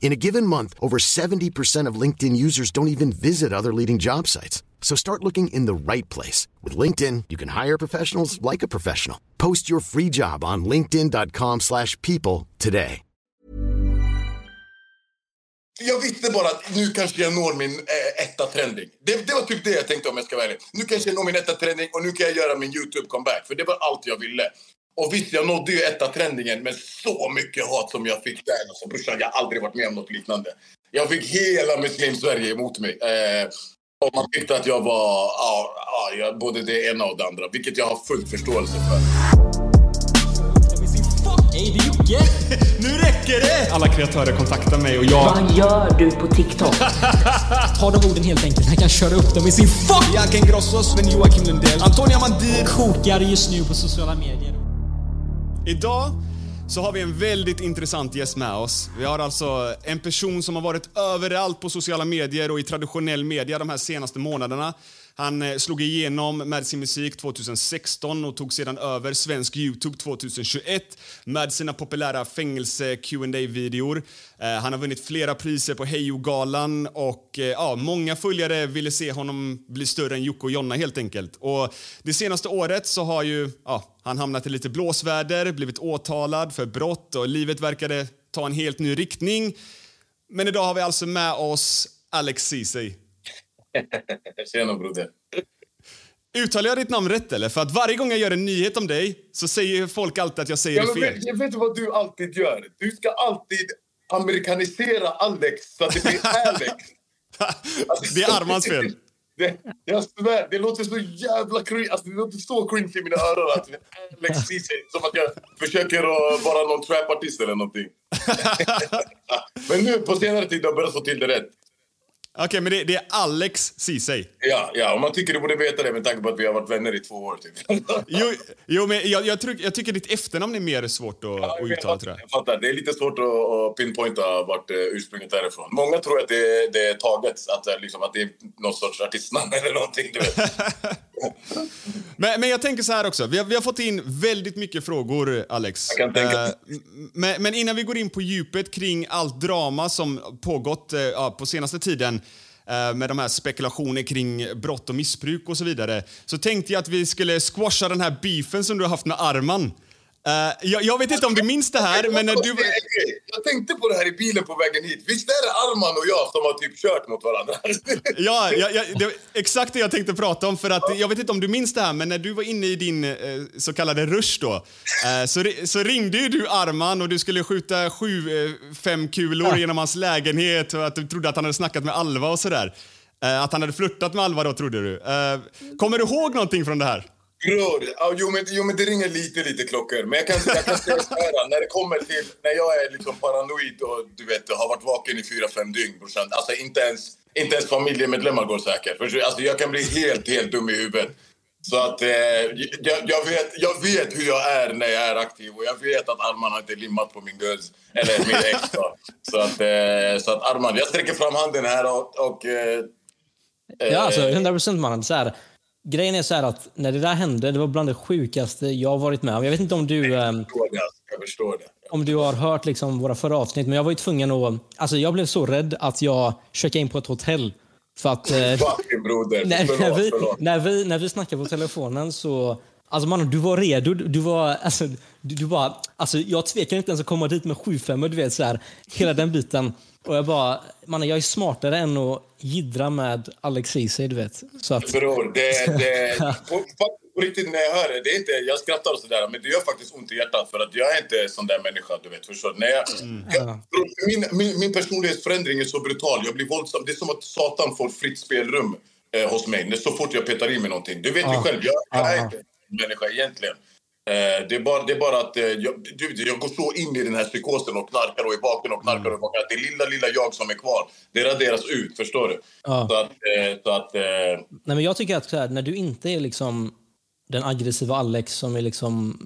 In a given month, over 70% of LinkedIn users don't even visit other leading job sites. So start looking in the right place. With LinkedIn, you can hire professionals like a professional. Post your free job on linkedin.com slash people today. Jag visste bara att nu kanske jag når min eh, etta trending. Det, det var typ det jag tänkte om jag ska vara ärlig. Nu kanske jag når min etta trending och nu kan jag göra min YouTube-comeback. För det var allt jag ville. Och visst, jag nådde ju etta trendingen men så mycket hat som jag fick där. Alltså, brorsan, jag har aldrig varit med om något liknande. Jag fick hela Muslim-Sverige emot mig. Eh, och man tyckte att jag var ja, ja, jag, både det ena och det andra. Vilket jag har full förståelse för. Hej, det är Jocke! Nu räcker det! Alla kreatörer kontaktar mig och jag... Vad gör du på TikTok? Ta de orden helt enkelt. Han kan köra upp dem i sin fuck! Bianca Ingrosso, Sven-Joakim Lundell, Antonia Mandir. Kokar just nu på sociala medier. Idag så har vi en väldigt intressant gäst med oss. Vi har alltså en person som har varit överallt på sociala medier och i traditionell media de här senaste månaderna. Han eh, slog igenom med sin musik 2016 och tog sedan över svensk Youtube 2021 med sina populära fängelse qa videor eh, Han har vunnit flera priser på Hejo-galan och eh, ja, många följare ville se honom bli större än Jocke och Jonna helt enkelt. Och det senaste året så har ju ja, han hamnat i lite blåsväder, blivit åtalad för brott och livet verkade ta en helt ny riktning. Men idag har vi alltså med oss Alex Ceesay. Tjena broder. Uttalar jag ditt namn rätt eller? För att varje gång jag gör en nyhet om dig så säger folk alltid att jag säger Ja, det fel. vet, jag vet vad du alltid gör. Du ska alltid amerikanisera Alex så att det blir Alex. Alltså, det är Armans fel. Det, jag svär, det låter så jävla cringe. Alltså, det låter så cringe i mina öron. Att Alex Ceesay, som att jag försöker att vara någon trapartist eller någonting. Men nu på senare tid har jag börjat få till det rätt. Okej, men det, det är Alex Ceesay. Ja, ja, och man tycker du borde veta det med tanke på att vi har varit vänner i två år. Typ. Jo, jo men jag, jag, tror, jag tycker ditt efternamn är mer svårt att, att uttala jag. Jag fattar. Det är lite svårt att, att pinpointa vart eh, ursprunget är ifrån. Många tror att det, det är taget, att, det är liksom, att det är någon sorts artistnamn eller någonting. Du vet. Men, men jag tänker så här också. Vi har, vi har fått in väldigt mycket frågor, Alex. Jag kan tänka. Eh, men, men innan vi går in på djupet kring allt drama som pågått eh, ja, på senaste tiden eh, Eh, med de här spekulationer kring brott och missbruk och så vidare så tänkte jag att vi skulle squasha den här beefen som du har haft med Arman. Eh, jag, jag vet inte om du minns det här, men du... Jag tänkte på det här i bilen på vägen hit. Visst är det Arman och jag som har typ kört mot varandra? Ja, ja, ja det exakt det jag tänkte prata om. För att, jag vet inte om du minns det här, men när du var inne i din eh, så kallade rush då, eh, så, så ringde ju du Arman och du skulle skjuta sju, eh, fem kulor genom hans lägenhet och att du trodde att han hade snackat med Alva och sådär. Eh, att han hade flörtat med Alva då, trodde du. Eh, kommer du ihåg någonting från det här? Bror, jo, men, jo men det ringer lite, lite klockor. Men jag kan, jag kan säga så här, när det kommer till, när jag är liksom paranoid och du vet, har varit vaken i fyra, fem dygn, brorsan. Alltså inte ens, inte ens familjemedlemmar går säkert. Alltså jag kan bli helt, helt dum i huvudet. Så att eh, jag, jag, vet, jag vet hur jag är när jag är aktiv och jag vet att Arman har inte limmat på min göz, eller min ex. Så att, eh, så att Arman, jag sträcker fram handen här och... och eh, Ja, alltså 100 procent mannen. Så här, grejen är så här att när det där hände, det var bland det sjukaste jag varit med om. Jag vet inte om du... Jag förstår det. alltså. Jag förstår det. om du har hört liksom våra förra avsnitt, men jag var ju tvungen att... Alltså jag blev så rädd att jag checkade in på ett hotell. För att... eh, Fucking broder. när, vi, när, vi, när vi snackade på telefonen så... Alltså man, du var redo. Du, du var... Alltså, du, du bara, alltså jag tvekar inte ens att komma dit med 7-5 du vet så här, hela den biten. Och jag bara, man, jag är smartare än att jiddra med Alex Ceesay, du vet. Så att, Bror, det, det, på, på, riktigt när jag hör det, det är inte, jag skrattar och sådär, men det gör faktiskt ont i hjärtat för att jag är inte sån där människa, du vet. Förstår? När jag, jag, bror, min, min, min personlighetsförändring är så brutal, jag blir våldsam. Det är som att Satan får fritt spelrum eh, hos mig, så fort jag petar i mig någonting. Du vet ju själv, jag, jag är inte människa egentligen. Eh, det, är bara, det är bara att eh, jag, du, jag går så in i den här psykosen och knarkar och är vaken och knarkar och vaken. att Det lilla, lilla jag som är kvar, det raderas ut. Förstår du? Ja. Så att... Eh, så att Nej, men jag tycker att här, när du inte är liksom den aggressiva Alex som är liksom,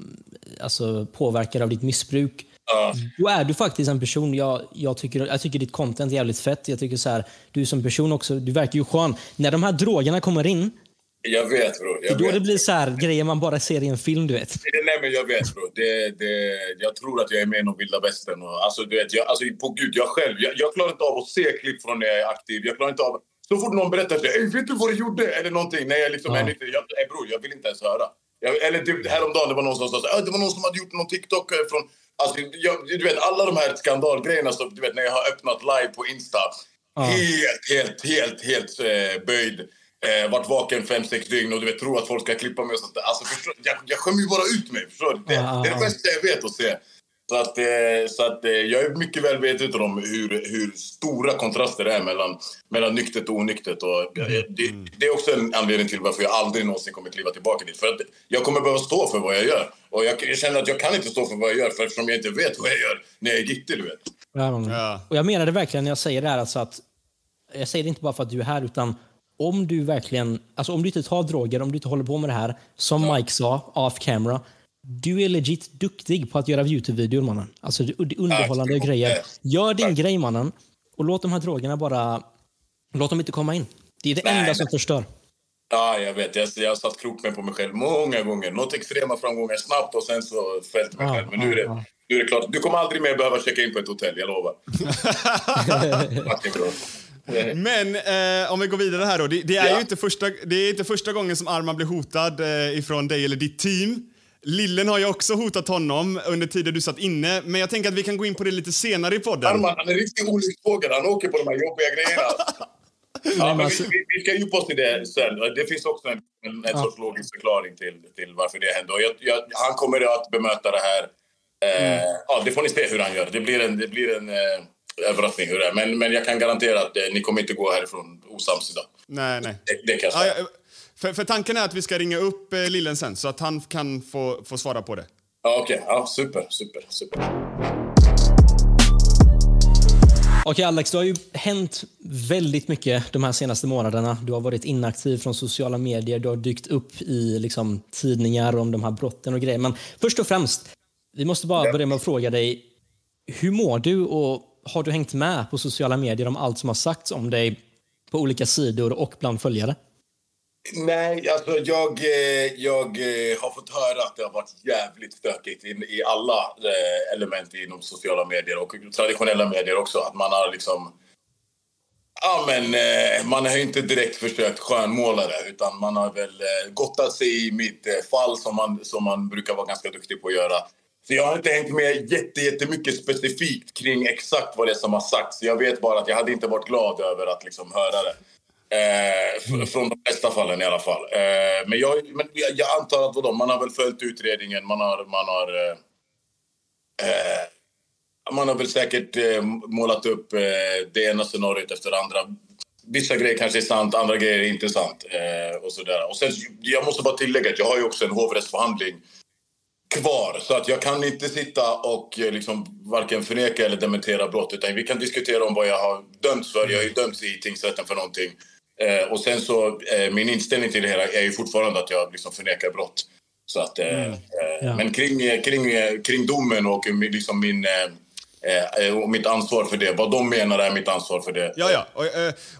alltså, påverkad av ditt missbruk, ja. då är du faktiskt en person, jag, jag, tycker, jag tycker ditt content är jävligt fett. Jag tycker så här, du som person också, du verkar ju skön. När de här drogerna kommer in, Jag vet, bror. Jag då vet. det blir så här grejer man bara ser i en film, du vet. Nej, men jag vet, bror. Det, det, jag tror att jag är med i någon vilda västern. Och, alltså, du vet, jag, alltså, på gud, jag själv, jag, jag klarar inte av att se klipp från när jag är aktiv. Jag klarar inte av... Så fort någon berättar så Ey, vet du vad du gjorde? Eller någonting. När jag liksom är nykter. Jag, ey, bror, jag vill inte ens höra. Jag, eller typ, häromdagen det var någon som sa så, "Ah, det var någon som hade gjort någon TikTok eh, från... Alltså, jag, du vet, alla de här skandalgrejerna som, du vet, när jag har öppnat live på Insta. Helt, helt, helt, helt eh, böjd. Eh, varit vaken fem, sex dygn och du vet, tror att folk ska klippa mig och sånt där. Alltså, förstår, jag, jag skämmer ju bara ut mig. Förstår? Det, det är det bästa jag vet att se. Så, att, eh, så att, eh, jag är mycket väl medveten om hur, hur stora kontraster det är mellan, mellan nyktert och onyktert. Och, eh, det, det är också en anledning till varför jag aldrig någonsin kommer kliva tillbaka dit. För att jag kommer behöva stå för vad jag gör. Och jag, jag känner att jag kan inte stå för vad jag gör för eftersom jag inte vet vad jag gör när jag är gittig, du vet. Ja. Ja. Och jag menar det verkligen när jag säger det här. Alltså att, jag säger det inte bara för att du är här, utan om du verkligen, alltså om du inte tar droger, om du inte håller på med det här, som Mike sa, off camera, du är legit duktig på att göra Youtube-videor mannen. Alltså det underhållande Tack. grejer. Gör din Tack. grej mannen och låt de här drogerna bara, låt dem inte komma in. Det är det Nej, enda nej. som förstör. Ja, jag vet. Jag, jag har satt krokben på mig själv många gånger. Nått extrema framgångar snabbt och sen så fällt mig Ja, själv. Men nu är, ja, det, nu är det klart. Du kommer aldrig mer behöva checka in på ett hotell, jag lovar. Bra. Men eh, om vi går vidare här då. Det, det är Ja. ju inte första, det är inte första gången som Arman blir hotad eh, ifrån dig eller ditt team. Lillen har ju också hotat honom under tiden du satt inne, men jag tänker att vi kan gå in på det lite senare i podden. Arman, han är en riktig olycksfågel. Han åker på de här jobbiga grejerna. Ja, men alltså- vi, vi, ska djupa oss i det sen. Det finns också en, en, en sorts logisk förklaring till, till varför det hände. Jag, jag, han kommer att bemöta det här. Eh, ja, det får ni se hur han gör. Det blir en, det blir en eh, överraskning hur det är. Men, men jag kan garantera att eh, ni kommer inte gå härifrån osams idag. Nej, nej. Det, det kan jag Ja, säga. för, för tanken är att vi ska ringa upp eh, Lillen sen så att han kan få, få svara på det. Ja, Okej, ja, super, super, super. Okej Alex, det har ju hänt väldigt mycket de här senaste månaderna. Du har varit inaktiv från sociala medier, du har dykt upp i liksom, tidningar om de här brotten och grejer. Men först och främst, vi måste bara börja med att fråga dig, hur mår du och har du hängt med på sociala medier om allt som har sagts om dig på olika sidor och bland följare? Nej, alltså jag, eh, jag eh, har fått höra att det har varit jävligt stökigt i, i alla eh, element inom sociala medier och traditionella medier också. Att man har liksom... Ja, men man har ju inte direkt försökt skönmåla det utan man har väl gottat sig i mitt fall som man, som man brukar vara ganska duktig på att göra. Så jag har inte hängt med jätte, jättemycket specifikt kring exakt vad det är som har sagts. Jag vet bara att jag hade inte varit glad över att liksom höra det. Eh, f- från de flesta fallen i alla fall. Eh, men jag, men jag, jag antar att vadå, man har väl följt utredningen. Man har, man har, eh, eh, man har väl säkert eh, målat upp eh, det ena scenariot efter det andra. Vissa grejer kanske är sant, andra grejer är inte sant. Och sådär. Och sen, jag måste bara tillägga att jag har ju också en hovrättsförhandling kvar. Så att jag kan inte sitta och eh, liksom varken förneka eller dementera brott. Utan vi kan diskutera om vad jag har dömts för. Jag har ju dömts i tingsrätten för någonting. Eh, och sen så, eh, min inställning till det hela är ju fortfarande att jag liksom förnekar brott. Så att, eh, eh, Ja. Men kring, eh, kring, kring domen och liksom min, och mitt ansvar för det. Vad de menar är mitt ansvar för det. Ja, ja. Och,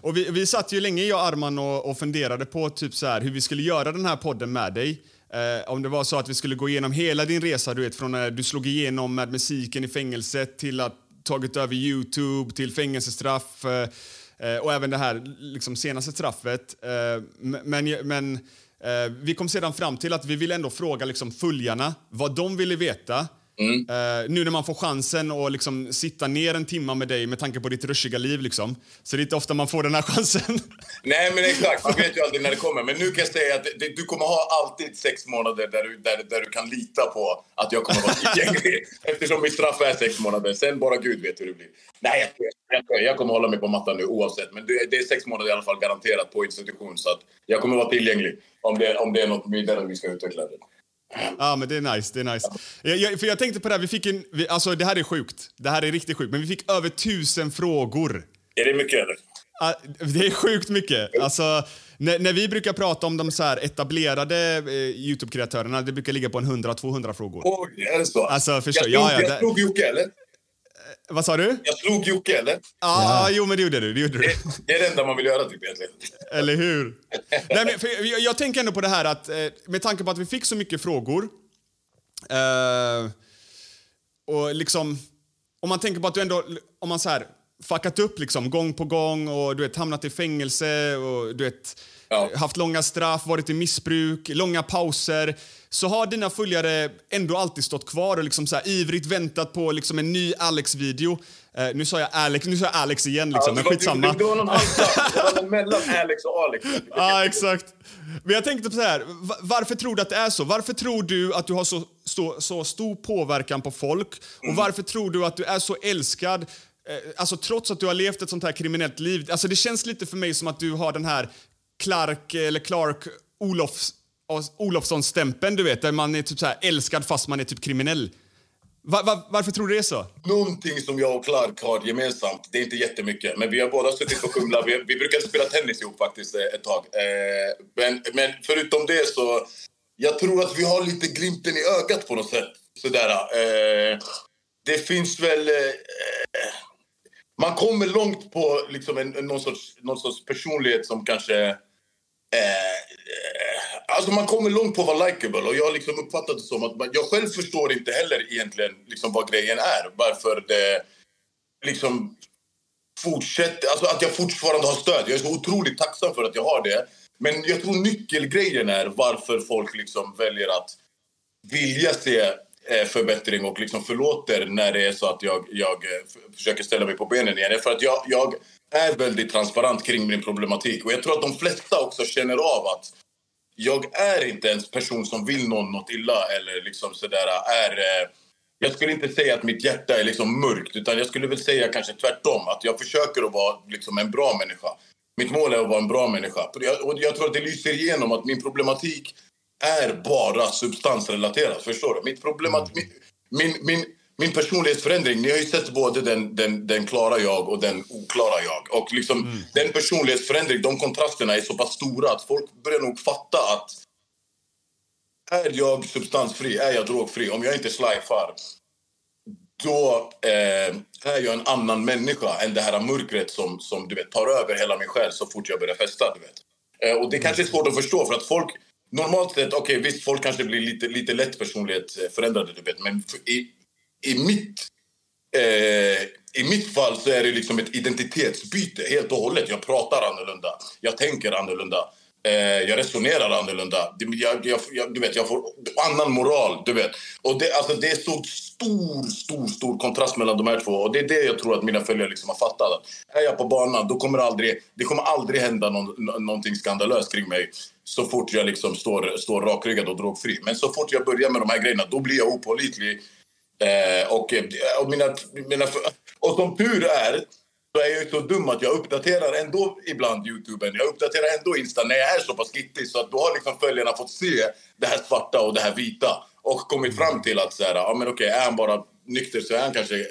och vi, vi satt ju länge, jag och Arman, och, och funderade på typ så här, hur vi skulle göra den här podden med dig. Eh, om det var så att vi skulle gå igenom hela din resa, du vet, från när du slog igenom med musiken i fängelset till att tagit över Youtube, till fängelsestraff eh, eh och även det här liksom, senaste straffet. Eh, men, men eh, vi kom sedan fram till att vi ville ändå fråga liksom, följarna vad de ville veta Mm. Uh, nu när man får chansen att liksom sitta ner en timme med dig med tanke på ditt rushiga liv. Liksom. Så det är inte ofta man får den här chansen. Nej, men exakt. Man vet ju aldrig när det kommer. Men nu kan jag säga att det, du kommer ha alltid sex månader där du, där, där du kan lita på att jag kommer vara tillgänglig. Eftersom mitt straff är sex månader. Sen bara Gud vet hur det blir. Nej, jag, jag kommer hålla mig på mattan nu oavsett. Men det, det är sex månader i alla fall garanterat på institution. Så att jag kommer vara tillgänglig om det, om det är något vidare vi ska utveckla. Det. Ja, men det är nice. Det är nice. Jag, jag, för jag tänkte på det här, vi fick en, vi, alltså det här är sjukt. Det här är riktigt sjukt, men vi fick över tusen frågor. Är det mycket eller? det är sjukt mycket. Alltså, när, när, vi brukar prata om de så etablerade eh, Youtube-kreatörerna, det brukar ligga på en 100-200 frågor. Oj, är det så? Alltså, förstår, jag, ja, ja, jag slog Jocke, eller? Vad sa du? Jag slog Jocke, eller? Ah, ja, jo men det gjorde du. Det, gjorde du. Det, det är det enda man vill göra, typ, egentligen. Eller hur? Nej, men, för jag, jag, tänker ändå på det här att eh, med tanke på att vi fick så mycket frågor eh, och liksom, om man tänker på att du ändå, om man så här fuckat upp liksom gång på gång och du vet hamnat i fängelse och du vet ja. haft långa straff, varit i missbruk, långa pauser så har dina följare ändå alltid stått kvar och liksom så här, ivrigt väntat på liksom en ny Alex-video. Uh, nu sa jag Alex, nu sa jag Alex igen, liksom, ja, men skitsamma. Det, det var någon halvdag. mellan Alex och Alex. Ja, ah, exakt. Men jag tänkte på så här, varför tror du att det är så? Varför tror du att du har så, så, så stor påverkan på folk? Och mm. varför tror du att du är så älskad? Eh, alltså trots att du har levt ett sånt här kriminellt liv. Alltså det känns lite för mig som att du har den här Clark, eller Clark Olofs Olofsson-stämpeln, du vet, där man är typ så här älskad fast man är typ kriminell. Va, va, varför tror du det är så? Någonting som jag och Clark har gemensamt, det är inte jättemycket, men vi har båda suttit på Kumla. Vi, vi brukade spela tennis ihop faktiskt eh, ett tag. Eh, men, men förutom det så, jag tror att vi har lite glimten i ögat på något sätt. Sådär. Eh, det finns väl... Eh, man kommer långt på liksom en, någon, sorts, någon sorts personlighet som kanske... Eh, eh, Alltså man kommer långt på att vara likeable och jag har liksom uppfattat det som att man, jag själv förstår inte heller egentligen liksom vad grejen är. Varför det liksom fortsätter, alltså att jag fortfarande har stöd. Jag är så otroligt tacksam för att jag har det. Men jag tror nyckelgrejen är varför folk liksom väljer att vilja se eh, förbättring och liksom förlåter när det är så att jag, jag eh, försöker ställa mig på benen igen. För att jag, jag är väldigt transparent kring min problematik och jag tror att de flesta också känner av att jag är inte en person som vill någon något illa eller liksom sådär är... Eh, jag skulle inte säga att mitt hjärta är liksom mörkt utan jag skulle väl säga kanske tvärtom att jag försöker att vara liksom en bra människa. Mitt mål är att vara en bra människa. Och jag tror att det lyser igenom att min problematik är bara substansrelaterad. Förstår du? Mitt problemat, min, min, min, min personlighetsförändring, ni har ju sett både den, den, den klara jag och den oklara jag. Och liksom, mm. den personlighetsförändring, de kontrasterna är så pass stora att folk börjar nog fatta att är jag substansfri, är jag drogfri, om jag inte slajfar då eh, är jag en annan människa än det här mörkret som, som du vet, tar över hela min själ så fort jag börjar festa. Du vet. Eh, och det kanske är svårt att förstå för att folk Normalt sett, okej okay, visst folk kanske blir lite, lite lätt personlighet förändrade du vet men i, i mitt eh, i mitt fall så är det liksom ett identitetsbyte helt och hållet. Jag pratar annorlunda, jag tänker annorlunda, eh, jag resonerar annorlunda. Jag, jag, jag, du vet, jag får annan moral. Du vet. Och det, alltså, det är så stor, stor, stor kontrast mellan de här två. Och Det är det jag tror att mina följare liksom har fattat. Att är jag på banan, då kommer det aldrig, det kommer aldrig hända någon, någonting skandalöst kring mig så fort jag liksom står, står rakryggad och drogfri. Men så fort jag börjar med de här grejerna, då blir jag opålitlig Eh, och, eh, och, mina, mina, och som tur är så är jag så dum att jag uppdaterar ändå ibland Youtuben. Jag uppdaterar ändå Insta när jag är så pass gittig så att då har liksom följarna fått se det här svarta och det här vita och kommit fram till att så här, ja men okej, är han bara nykter så är han kanske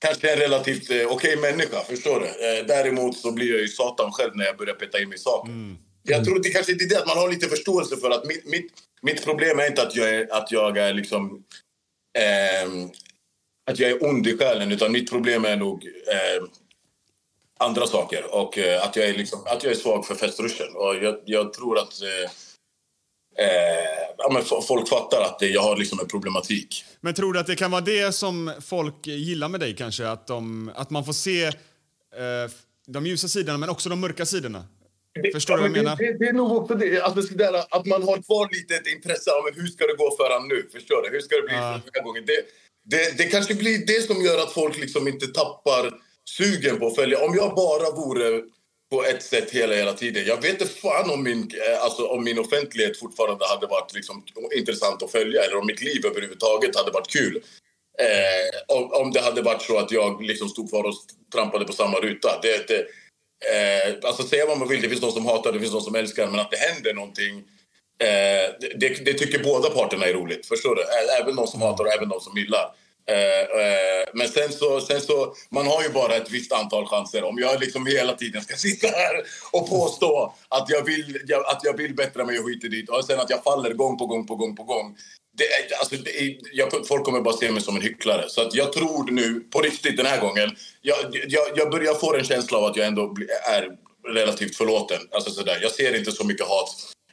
kanske en relativt eh, okej människa. Förstår du? Eh, däremot så blir jag ju satan själv när jag börjar peta in mig i saker. Mm. Jag tror det kanske är det att man har lite förståelse för att mitt, mitt, mitt problem är inte att jag är, att jag är liksom eh, att jag är ond i själen, utan mitt problem är nog eh, andra saker. Och eh, att, jag är liksom, att jag är svag för festruschen. Och jag, jag tror att... Eh, eh ja, men folk fattar att jag har liksom en problematik. Men tror du att det kan vara det som folk gillar med dig kanske? Att, de, att man får se eh, de ljusa sidorna men också de mörka sidorna? Det, Förstår du vad jag menar? Det, det, är nog också det, alltså, där, att man har kvar lite ett intresse av hur ska det gå för han nu. Förstår du? Hur ska det bli ja. för gången? Det, det, det kanske blir det som gör att folk liksom inte tappar sugen på att följa. Om jag bara vore på ett sätt hela, hela tiden. Jag vet inte fan om min, eh, alltså, om min offentlighet fortfarande hade varit liksom, intressant att följa eller om mitt liv överhuvudtaget hade varit kul. Eh, om, om det hade varit så att jag liksom stod kvar och trampade på samma ruta. Det, det, eh, alltså säga vad man vill, det finns de som hatar, det finns de som älskar, men att det händer någonting eh, det, det, tycker båda parterna är roligt. Förstår du? Även de som hatar och även de som gillar. Eh, eh, men sen så, sen så, man har ju bara ett visst antal chanser. Om jag liksom hela tiden ska sitta här och påstå att jag vill, att jag vill bättra mig och skiter dit och sen att jag faller gång på gång på gång på gång. Det, alltså, det, jag, folk kommer bara se mig som en hycklare. Så att jag tror nu, på riktigt den här gången, jag, jag, jag börjar få en känsla av att jag ändå är relativt förlåten. Alltså, sådär. Jag ser inte så mycket hat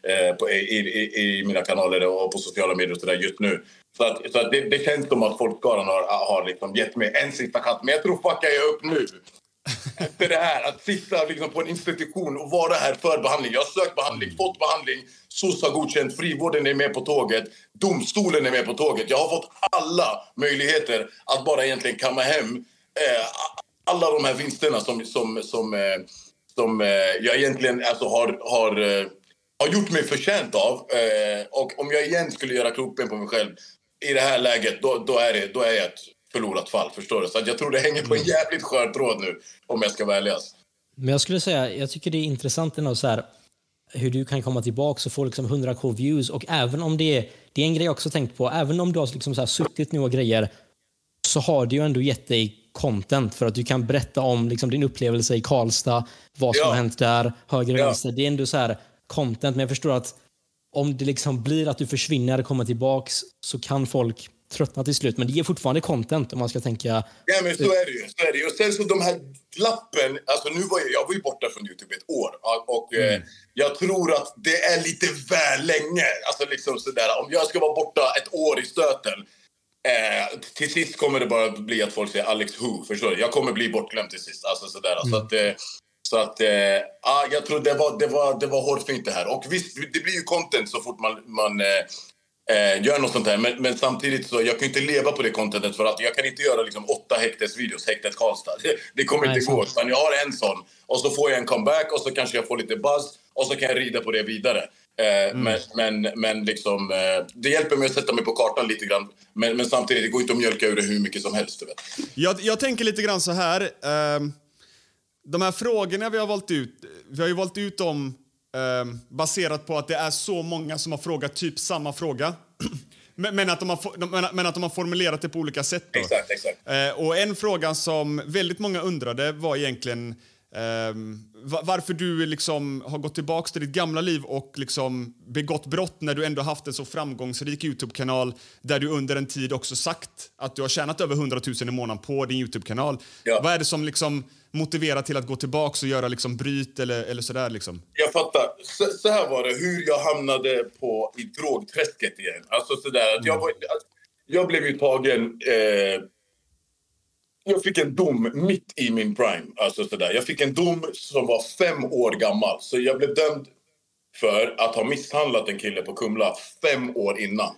eh, på, i, i, i, mina kanaler och på sociala medier och sådär just nu. Så, att, så att det, det, känns som att folkskaran har, har liksom gett mig en sista chans. Men jag tror fuckar jag upp nu. Efter det här, att sitta liksom på en institution och vara här för behandling. Jag har sökt behandling, fått behandling, SOS har godkänt, frivården är med på tåget, domstolen är med på tåget. Jag har fått alla möjligheter att bara egentligen kamma hem eh, alla de här vinsterna som, som, som, eh, som eh, jag egentligen alltså, har, har, eh, har gjort mig förtjänt av. Eh, och om jag igen skulle göra kroppen på mig själv i det här läget, då, då, är, det, då är jag ett förlorat fall. Förstår du? Så jag tror det hänger på en mm. jävligt skör tråd nu, om jag ska vara ärlig. Men jag skulle säga, jag tycker det är intressant ändå så här, hur du kan komma tillbaka och få liksom 100k views. Och även om det är, det är en grej jag också tänkt på, även om du har liksom så här suttit nu och grejer, så har det ju ändå gett dig content för att du kan berätta om liksom din upplevelse i Karlstad, vad som ja. har hänt där, höger och ja. vänster. Det är ändå så här content, men jag förstår att om det liksom blir att du försvinner och kommer tillbaks så kan folk tröttna till slut. Men det ger fortfarande content om man ska tänka... Ja, men så är det ju. Så är det. Och sen så de här glappen, alltså nu var jag, jag var ju borta från Youtube ett år och eh, mm. eh, jag tror att det är lite väl länge. Alltså liksom sådär, om jag ska vara borta ett år i stöten eh, till sist kommer det bara bli att folk säger Alex Who, förstår du? Jag kommer bli bortglömd till sist. Alltså sådär. Mm. Så att, eh, så att, eh, jag tror det var, det var, det var hårfint det här. Och visst, det blir ju content så fort man, man eh, eh, gör något sånt här. Men, men, samtidigt så jag kan inte leva på det contentet för att jag kan inte göra liksom åtta häktesvideos, häktet Karlstad. Det, det kommer Nej, inte gå. Utan jag har en sån och så får jag en comeback och så kanske jag får lite buzz och så kan jag rida på det vidare. Eh, mm. Men, men, men liksom, eh, det hjälper mig att sätta mig på kartan lite grann. Men, men samtidigt, det går inte att mjölka ur det hur mycket som helst. Jag, jag tänker lite grann så här. Eh, de här frågorna vi har valt ut, vi har ju valt ut dem eh, baserat på att det är så många som har frågat typ samma fråga. men, men, att de har, men, men, att de har formulerat det på olika sätt. Exakt, exakt. Eh, och en fråga som väldigt många undrade var egentligen Um, varför du liksom har gått tillbaka till ditt gamla liv och liksom begått brott när du ändå haft en så framgångsrik Youtube-kanal där du under en tid också sagt att du har tjänat över 100 000 i månaden på din Youtube-kanal. Ja. Vad är det som liksom motiverar till att gå tillbaka och göra liksom bryt eller, eller sådär? Liksom? Jag fattar. Så, så, här var det, hur jag hamnade på, i drogträsket igen. Alltså sådär, att jag, mm. var, jag blev ju tagen eh, jag fick en dom mitt i min prime. Alltså sådär. Jag fick en dom som var fem år gammal. Så jag blev dömd för att ha misshandlat en kille på Kumla fem år innan.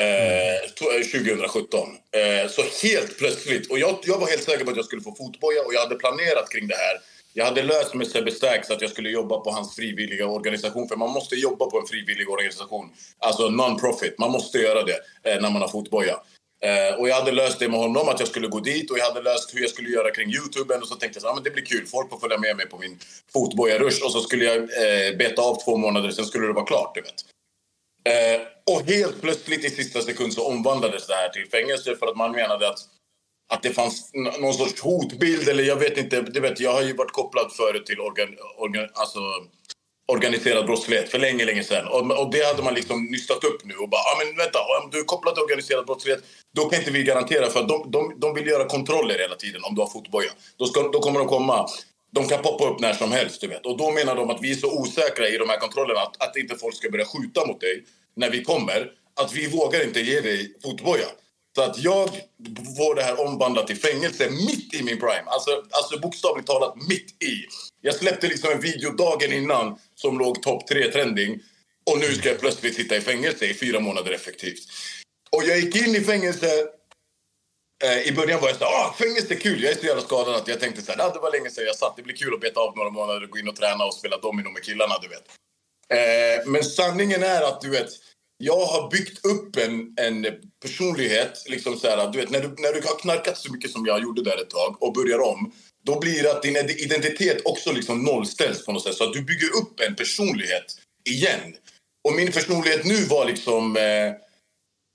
Eh, 2017. Eh, eh, så helt plötsligt. Och jag, jag var helt säker på att jag skulle få fotboja och jag hade planerat kring det här. Jag hade löst med Sebbe Stack att jag skulle jobba på hans frivilliga organisation. För man måste jobba på en frivillig organisation. Alltså non-profit. Man måste göra det eh, när man har fotboja. Eh, och jag hade löst det med honom, att jag skulle gå dit och jag hade löst hur jag skulle göra kring Youtube. Och så tänkte jag att ah, det blir kul, folk får följa med mig på min fotbojarush. Och så skulle jag eh, beta av två månader, sen skulle det vara klart. Du vet. Eh, och helt plötsligt i sista sekund så omvandlades det här till fängelse för att man menade att, att det fanns någon sorts hotbild eller jag vet inte. Du vet, jag har ju varit kopplad förut till organ, organ, alltså, organiserad brottslighet för länge, länge sedan. Och, och det hade man liksom nystat upp nu och bara, ah, men vänta, om du är kopplad till organiserad brottslighet, då kan inte vi garantera för de, de, de vill göra kontroller hela tiden om du har fotboja. Då, ska, då kommer de komma, de kan poppa upp när som helst, du vet. Och då menar de att vi är så osäkra i de här kontrollerna att, att inte folk ska börja skjuta mot dig när vi kommer att vi vågar inte ge dig fotboja. Så att jag får det här omvandlat till fängelse mitt i min prime. Alltså, alltså bokstavligt talat mitt i. Jag släppte liksom en video dagen innan som låg topp tre trending. Och nu ska jag plötsligt sitta i fängelse i fyra månader effektivt. Och jag gick in i fängelse Eh, I början var jag så ah, fängelse är kul. Jag är så jävla skadad att jag tänkte så här, ah, det var länge sedan jag satt. Det blir kul att beta av några månader, gå in och träna och spela domino med killarna, du vet. Eh, men sanningen är att, du vet, jag har byggt upp en, en personlighet, liksom så här, du vet, när du, när du har knarkat så mycket som jag gjorde där ett tag och börjar om, då blir det att din identitet också liksom nollställs på något sätt. Så att du bygger upp en personlighet igen. Och min personlighet nu var liksom... Eh,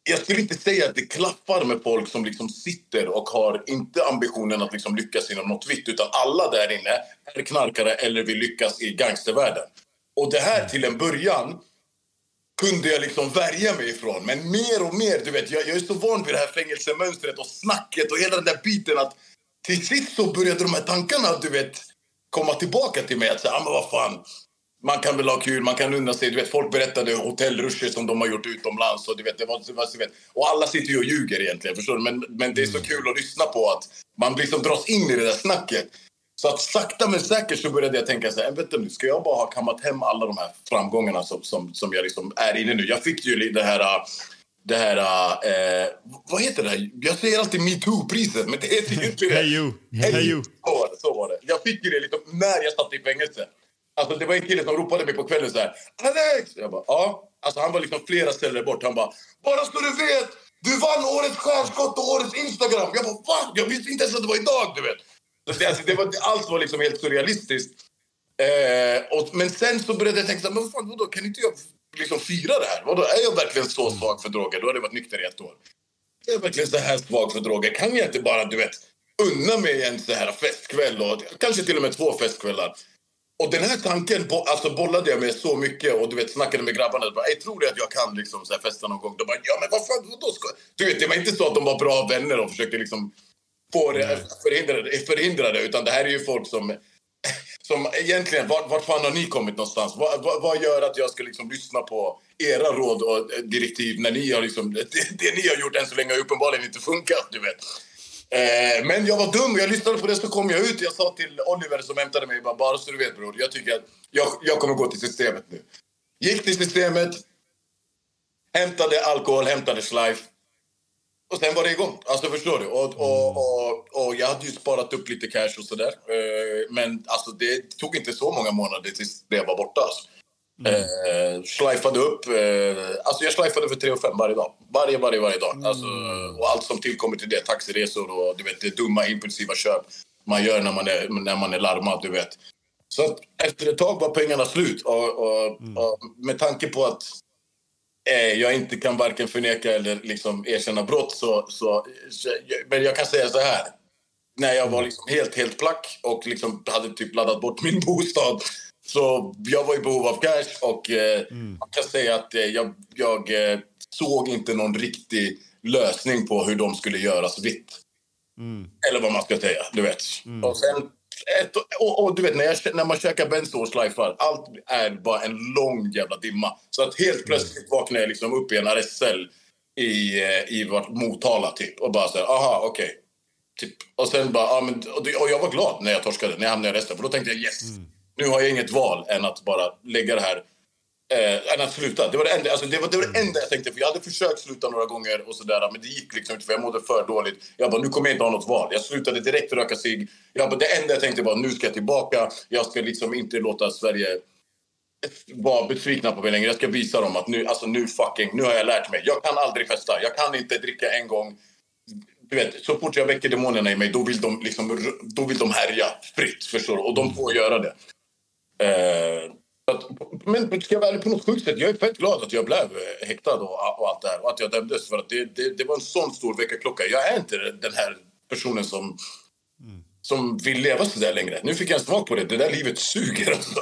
jag skulle inte säga att det klaffar med folk som liksom sitter och har inte ambitionen att liksom lyckas inom något vitt utan alla där inne är knarkare eller vill lyckas i gangstervärlden. Och det här till en början kunde jag liksom värja mig ifrån. Men mer och mer, du vet, jag, jag är så van vid det här fängelsemönstret och snacket och hela den där biten att till sist så började de här tankarna, du vet, komma tillbaka till mig. Att säga, ah, men vad fan, man kan väl ha kul, man kan unna sig. Du vet, folk berättade hotellruscher som de har gjort utomlands. Och, du vet, det var, du vet, och alla sitter ju och ljuger egentligen. Förstår du? Men, men det är så mm. kul att lyssna på att man liksom dras in i det där snacket. Så att sakta men säkert så började jag tänka så här, vet du, ska jag bara ha kammat hem alla de här framgångarna som, som, som jag liksom är inne nu. Jag fick ju det här det här... Eh, vad heter det? Här? Jag säger alltid metoo-priset, men det heter ju inte det. Hey you. Hey you. Så var det. Så var det. Jag fick ju det liksom när jag satt i fängelse. Alltså det var en kille som ropade mig på kvällen så här. Alex! Jag bara, ja. Alltså han var liksom flera ställen bort. Han bara, bara så du vet! Du vann årets stjärnskott och årets Instagram! Jag bara, va? Jag visste inte ens att det var idag, du vet. Så det, alltså, det var, allt var liksom helt surrealistiskt. Eh, och, men sen så började jag tänka men fan, vadå, kan inte jag liksom fira det här? Vadå, är jag verkligen så svag för droger? Då hade jag varit nykter i ett år. Är jag verkligen så här svag för droger? Kan jag inte bara, du vet, unna mig en så här festkväll och kanske till och med två festkvällar? Och den här tanken alltså, bollade jag med så mycket och du vet, snackade med grabbarna. Bara, jag tror du att jag kan liksom, så här, festa någon gång? De bara, ja men vad fan, vadå ska... Du vet, det var inte så att de var bra vänner och försökte liksom få det, förhindra, förhindra det. Utan det här är ju folk som som egentligen, vart, vart fan har ni kommit någonstans? Vad, vad, vad gör att jag ska liksom lyssna på era råd och eh, direktiv när ni har liksom... Det, det ni har gjort än så länge har uppenbarligen inte funkat, du vet. Eh, men jag var dum. Jag lyssnade på det, så kom jag ut. Jag sa till Oliver som hämtade mig, bara, bara så du vet bror, jag tycker att jag, jag kommer gå till systemet nu. Gick till systemet, hämtade alkohol, hämtade slife. Och sen var det igång. Alltså förstår du? Och, och, mm. och, och jag hade ju sparat upp lite cash och sådär. Eh, men alltså det tog inte så många månader tills det var borta. Alltså. Mm. Eh, schleifade upp. Eh, alltså jag schleifade för 3 och 5 varje dag. Varje, varje, varje dag. Mm. Alltså, och allt som tillkommer till det. Taxiresor och du vet, det dumma impulsiva köp man gör när man är, när man är larmad. Du vet. Så efter ett tag var pengarna slut. Och, och, mm. och med tanke på att jag inte kan varken förneka eller liksom erkänna brott så, så... Men jag kan säga så här. När jag var mm. liksom helt, helt plack och liksom hade typ laddat bort min bostad så jag var i behov av cash och eh, mm. man kan säga att eh, jag, jag eh, såg inte någon riktig lösning på hur de skulle göras vitt. Mm. Eller vad man ska säga, du vet. Mm. Och sen ett, och, och, du vet, när, jag, när man käkar slifar, allt är bara en lång jävla dimma. Så att helt mm. plötsligt vaknar jag liksom upp i en arrestcell i, eh, i vart Motala typ och bara så här, aha, okej. Okay. Typ. Och sen bara, ja, men, och, och, jag var glad när jag torskade, när jag hamnade i arresten. För då tänkte jag yes, mm nu har jag inget val än att bara lägga det här eh, att sluta. Det var det, enda, alltså det, var, det var det enda jag tänkte. För Jag hade försökt sluta några gånger och sådär, men det gick liksom inte för jag mådde för dåligt. Jag bara, nu kommer jag inte ha något val. Jag slutade direkt röka bara, det enda jag tänkte var, nu ska jag tillbaka. Jag ska liksom inte låta Sverige vara besvikna på mig längre. Jag ska visa dem att nu, alltså nu fucking, nu har jag lärt mig. Jag kan aldrig festa. Jag kan inte dricka en gång du vet, så fort jag väcker demonerna i mig då vill de, liksom, då vill de härja fritt. Förstår Och de får göra det. Eh, att, men ska jag vara ärlig på något sjukt sätt, jag är fett glad att jag blev eh, häktad och, och allt det här och att jag dömdes för att det, det, det var en sån stor väckarklocka. Jag är inte den här personen som, mm. som vill leva så där längre. Nu fick jag en smak på det. Det där livet suger alltså.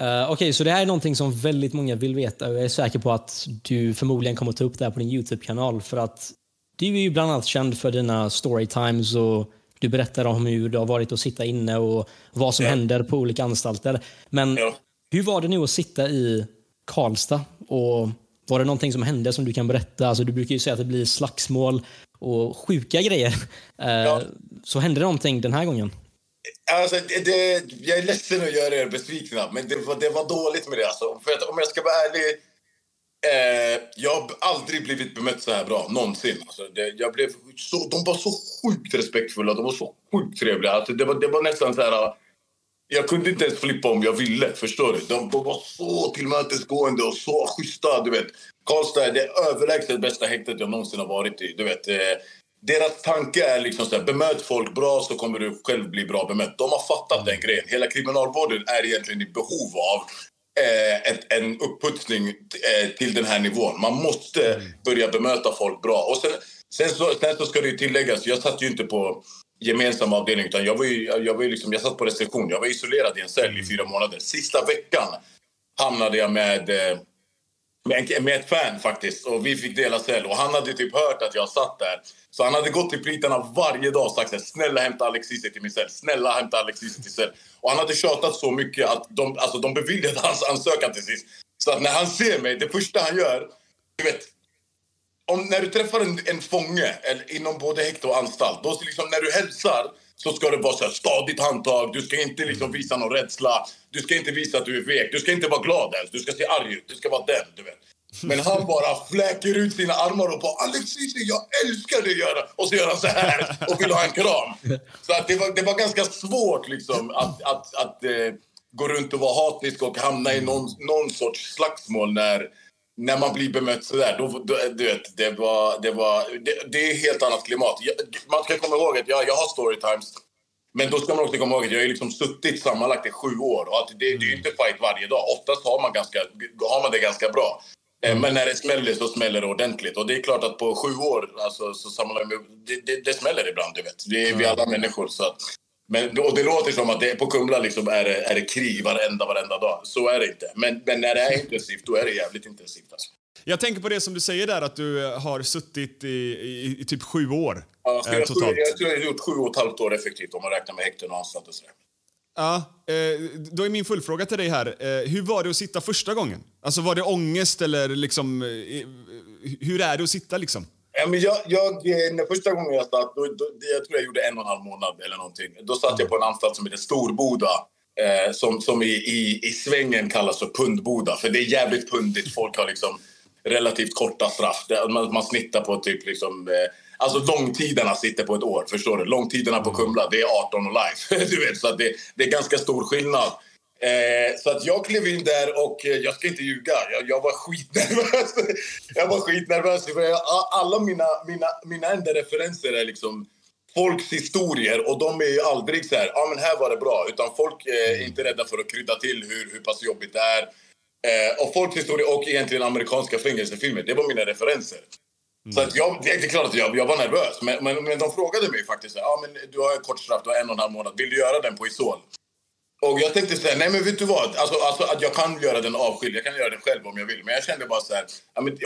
Uh, Okej, okay, så det här är någonting som väldigt många vill veta jag är säker på att du förmodligen kommer ta upp det här på din Youtube-kanal för att du är ju bland annat känd för dina storytimes och du berättar om hur det har varit att sitta inne och vad som ja. händer på olika anstalter. Men ja. Hur var det nu att sitta i Karlstad? Och var det någonting som hände som du kan berätta? Alltså, du brukar ju säga att det blir slagsmål och sjuka grejer. Eh, ja. Så hände det någonting den här gången? Alltså, det, det, jag är ledsen att göra er besvikna, men det det var dåligt med det. Alltså. För att, om jag ska vara ärlig, eh, jag har aldrig blivit bemött så här bra, någonsin. Alltså, det, jag blev så, de var så sjukt respektfulla, de var så sjukt trevliga. Alltså, det, var, det var nästan så här... Ah, jag kunde inte ens flippa om jag ville. förstår du? De, de var så tillmötesgående och så schyssta. Du vet. Karlstad är det överlägset bästa häktet jag någonsin har varit i. Du vet, eh, deras tanke är liksom så här, bemöt folk bra så kommer du själv bli bra bemött. De har fattat den grejen. Hela kriminalvården är egentligen i behov av eh, ett, en uppputsning eh, till den här nivån. Man måste mm. börja bemöta folk bra. Och sen, sen, så, sen så ska det tilläggas, jag satt ju inte på gemensam avdelning utan jag, var ju, jag, var liksom, jag satt på reception. Jag var isolerad i en cell i fyra månader. Sista veckan hamnade jag med eh, med, med ett fan faktiskt. Och vi fick dela cell. Och han hade typ hört att jag satt där. Så han hade gått till plitarna varje dag och sagt här, snälla hämta Alexis till min cell. Snälla hämta Alexis till cell. Och han hade tjatat så mycket att de, alltså, de beviljade hans ansökan till sist. Så att när han ser mig, det första han gör... Du vet, om, när du träffar en, en fånge eller, inom både häkte och anstalt, då liksom, när du hälsar så ska det vara så här, stadigt handtag. Du ska inte liksom visa någon rädsla. Du ska inte visa att du är vek. Du ska inte vara glad ens. Du ska se arg ut. Du ska vara den, du vet. Men han bara fläker ut sina armar och bara Alexis, jag älskar dig göra. Och så gör han så här och vill ha en kram. Så att det, var, det var ganska svårt liksom att, att, att eh, gå runt och vara hatisk och hamna i någon, någon sorts slagsmål när, när man blir bemött så där. Då, då, du vet, det, var, det, var, det, det är ett helt annat klimat. Jag, man ska komma ihåg att jag, jag har storytimes. Men då ska man också komma ihåg att jag har liksom suttit sammanlagt i sju år. Och att det, det är inte fight varje dag. Oftast har man, ganska, har man det ganska bra. Eh, mm. Men när det smäller så smäller det ordentligt. Och det är klart att på sju år alltså, så samlar det, det, det smäller ibland, du vet. Det är vi alla människor. Så men, och det låter som att det, på Kumla liksom är, det, är det krig varenda, varenda dag. Så är det inte. Men, men när det är intensivt, då är det jävligt intensivt. Alltså. Jag tänker på det som du säger där, att du har suttit i, i, i typ sju år. Ja, jag, eh, totalt. jag tror jag har gjort sju och ett halvt år effektivt om man räknar med häkten och anstalter. Ja, eh, då är min fullfråga till dig här. Eh, hur var det att sitta första gången? Alltså var det ångest eller liksom... Eh, hur är det att sitta liksom? Ja, men jag, jag, eh, när första gången jag satt, då, då, jag tror jag gjorde en och en halv månad eller någonting. Då satt mm. jag på en anstalt som heter Storboda. Eh, som som i, i, i svängen kallas för pundboda. För det är jävligt pundigt. Folk har liksom relativt korta straff. Man, man snittar på typ liksom... Eh, Alltså långtiderna sitter på ett år. förstår du? Långtiderna på Kumla, det är 18 och life. du vet, så det, det är ganska stor skillnad. Eh, så att jag klev in där och eh, jag ska inte ljuga, jag, jag var skitnervös. jag var skitnervös. För jag, alla mina, mina, mina enda referenser är liksom folks historier och de är ju aldrig så här, ja ah, men här var det bra. Utan folk är inte rädda för att krydda till hur, hur pass jobbigt det är. Eh, och folks historier och egentligen amerikanska fängelsefilmer, det var mina referenser. Mm. Så att jag, det är klart att jag, jag var nervös. Men, men, men de frågade mig faktiskt. Ja, men du har ett kort straff, du har en och en halv månad. Vill du göra den på Isol? Och jag tänkte så här, nej men vet du vad? Alltså, alltså, att jag kan göra den avskild. Jag kan göra den själv om jag vill. Men jag kände bara så här,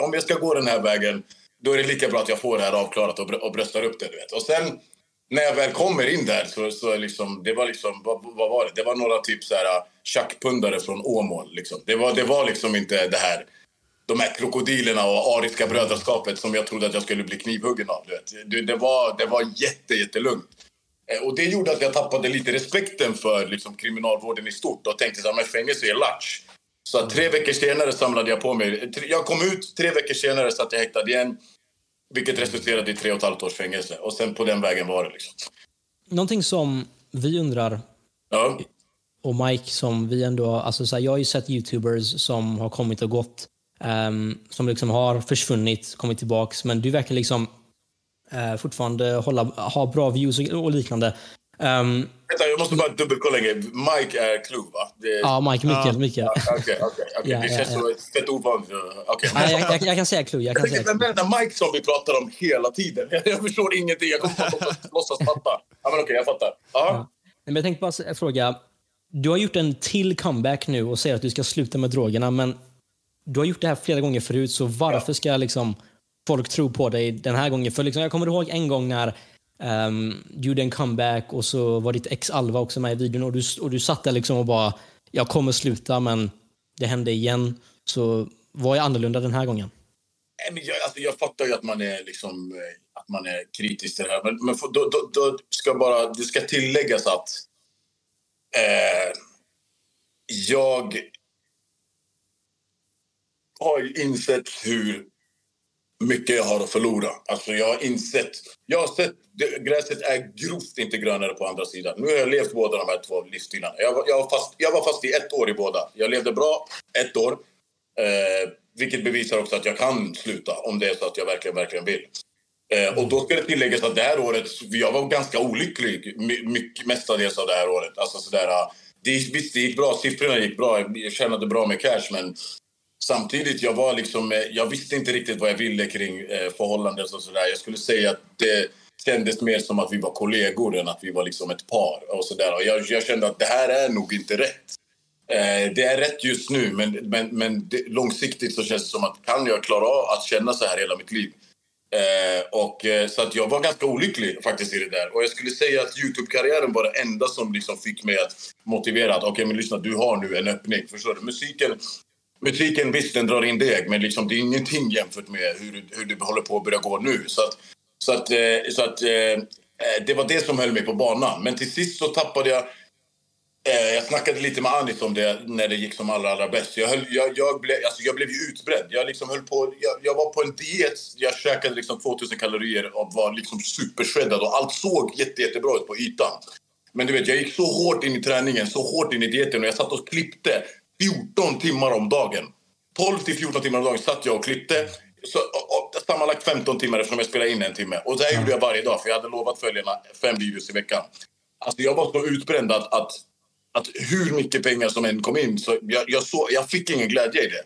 om jag ska gå den här vägen då är det lika bra att jag får det här avklarat och, br och bröstar upp det. Du vet. Och sen när jag väl kommer in där så, så liksom, det var liksom, vad, vad var det? Det var några typ så här ah, tjackpundare från Åmål. Liksom. Det, var, det var liksom inte det här de här krokodilerna och ariska brödraskapet som jag trodde att jag skulle bli knivhuggen av. Du vet. Det, det, var, det var jätte, jättelugnt. Eh, och det gjorde att jag tappade lite respekten för liksom, kriminalvården i stort och tänkte att fängelse är latch. Så tre veckor senare samlade jag på mig. Jag kom ut, tre veckor senare satt jag häktad igen. Vilket resulterade i tre och ett halvt års fängelse. Och sen på den vägen var det. Liksom. Någonting som vi undrar, ja. och Mike, som vi ändå... Alltså så här, jag har ju sett youtubers som har kommit och gått um, som liksom har försvunnit, kommit tillbaka. Men du verkar liksom uh, fortfarande hålla, ha bra views och, och liknande. Um, Vänta, jag måste bara dubbelkolla en Mike är Clue, va? Det... Ja, Mike Mikael. Mikael. Okej, okej. Det känns som ett fett ovanligt. Okay. Ja, jag, jag, jag, kan säga Clue. Jag kan säga Vem är den Mike som vi pratar om hela tiden? Jag förstår ingenting. Jag kommer bara låtsas fatta. Ja, men okej, okay, jag fattar. Ja. Men jag tänkte bara fråga. Du har gjort en till comeback nu och säger att du ska sluta med drogerna, men du har gjort det här flera gånger förut, så varför ska liksom folk tror på dig den här gången? För liksom, jag kommer ihåg en gång när um, du gjorde en comeback och så var ditt ex Alva också med i videon och du, och du satt där liksom och bara jag kommer sluta men det hände igen. Så vad är annorlunda den här gången? Jag, alltså, jag fattar ju att man är, liksom, eh, att man är kritisk till det här. Men, men då, då, då, ska bara, det ska tilläggas att eh, jag har insett hur mycket jag har att förlora. Alltså jag har insett... Jag har sett gräset är grovt inte grönare på andra sidan. Nu har jag levt båda de här två livsstilarna. Jag, jag, var fast, jag var fast i ett år i båda. Jag levde bra ett år. Eh, vilket bevisar också att jag kan sluta om det är så att jag verkligen, verkligen vill. Eh, och då ska det tilläggas att det här året, jag var ganska olycklig mycket, mestadels av det här året. Alltså sådär, eh, det, visst, det gick bra, siffrorna gick bra, jag tjänade bra med cash men samtidigt, jag var liksom, eh, jag visste inte riktigt vad jag ville kring eh, förhållanden och sådär. Jag skulle säga att det kändes mer som att vi var kollegor än att vi var liksom ett par. Och så där. Och jag, jag kände att det här är nog inte rätt. Eh, det är rätt just nu, men, men, men det, långsiktigt så känns det som att kan jag klara av att känna så här hela mitt liv? Eh, och, eh, så att jag var ganska olycklig faktiskt i det där. Och jag skulle säga att Youtube-karriären var det enda som liksom fick mig att motivera att okej, okay, men lyssna, du har nu en öppning. Förstår du? Musiken, musiken visst, den drar in deg, men liksom, det är ingenting jämfört med hur, hur det håller på att börja gå nu. Så att, så att, eh, så att eh, eh, det var det som höll mig på banan. Men till sist så tappade jag jag snackade lite med Anis om det när det gick som allra, allra bäst. Jag, höll, jag, jag, ble, alltså jag blev ju utbredd. Jag, liksom höll på, jag, jag, var på en diet. Jag käkade liksom 2000 kalorier och var liksom supershreddad. Och allt såg jätte, jättebra ut på ytan. Men du vet, jag gick så hårt in i träningen, så hårt in i dieten. Och jag satt och klippte 14 timmar om dagen. 12 till 14 timmar om dagen satt jag och klippte. Så, och, och, sammanlagt 15 timmar eftersom jag spelade in en timme. Och det här gjorde jag varje dag, för jag hade lovat följarna fem videos i veckan. Alltså jag var så utbränd att, att att hur mycket pengar som än kom in så jag, jag, så, jag fick ingen glädje i det.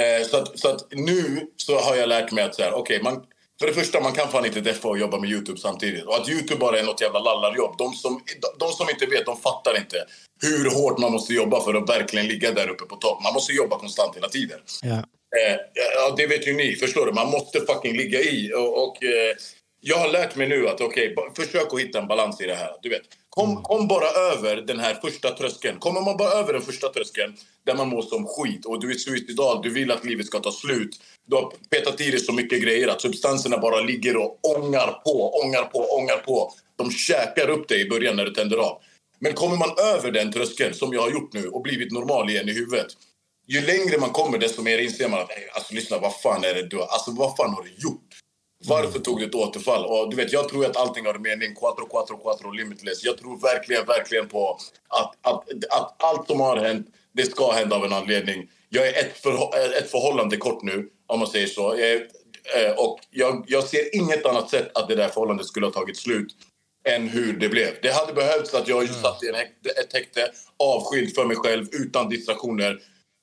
Eh, så, att, så att nu så har jag lärt mig att så här, okay, man, för det första, man kan fan inte deffa och jobba med Youtube samtidigt. Och att Youtube bara är något jävla lallarjobb. De som, de som inte vet, de fattar inte hur hårt man måste jobba för att verkligen ligga där uppe på topp. Man måste jobba konstant hela tiden. Ja. Eh, ja, det vet ju ni. Förstår du? Man måste fucking ligga i. Och, och eh, jag har lärt mig nu att okej, okay, försök att hitta en balans i det här. Du vet, Kom, mm. kom, bara över den här första tröskeln. Kommer man bara över den första tröskeln där man mår som skit och du är suicidal, du vill att livet ska ta slut. Du har petat i dig så mycket grejer att substanserna bara ligger och ångar på, ångar på, ångar på. De käkar upp dig i början när du tänder av. Men kommer man över den tröskeln, som jag har gjort nu, och blivit normal igen i huvudet. Ju längre man kommer, desto mer inser man att alltså, lyssna, vad fan är det du Alltså, vad fan har du gjort? Varför tog du ett återfall? Och du vet, jag tror att allting har en mening. Quattro, quattro, quattro, limitless. Jag tror verkligen, verkligen på att, att, att allt som har hänt, det ska hända av en anledning. Jag är ett, för, ett förhållande kort nu, om man säger så. Jag, eh, och jag, jag ser inget annat sätt att det där förhållandet skulle ha tagit slut än hur det blev. Det hade behövts att jag mm. satt i en häkte, ett häkte avskild för mig själv, utan distraktioner.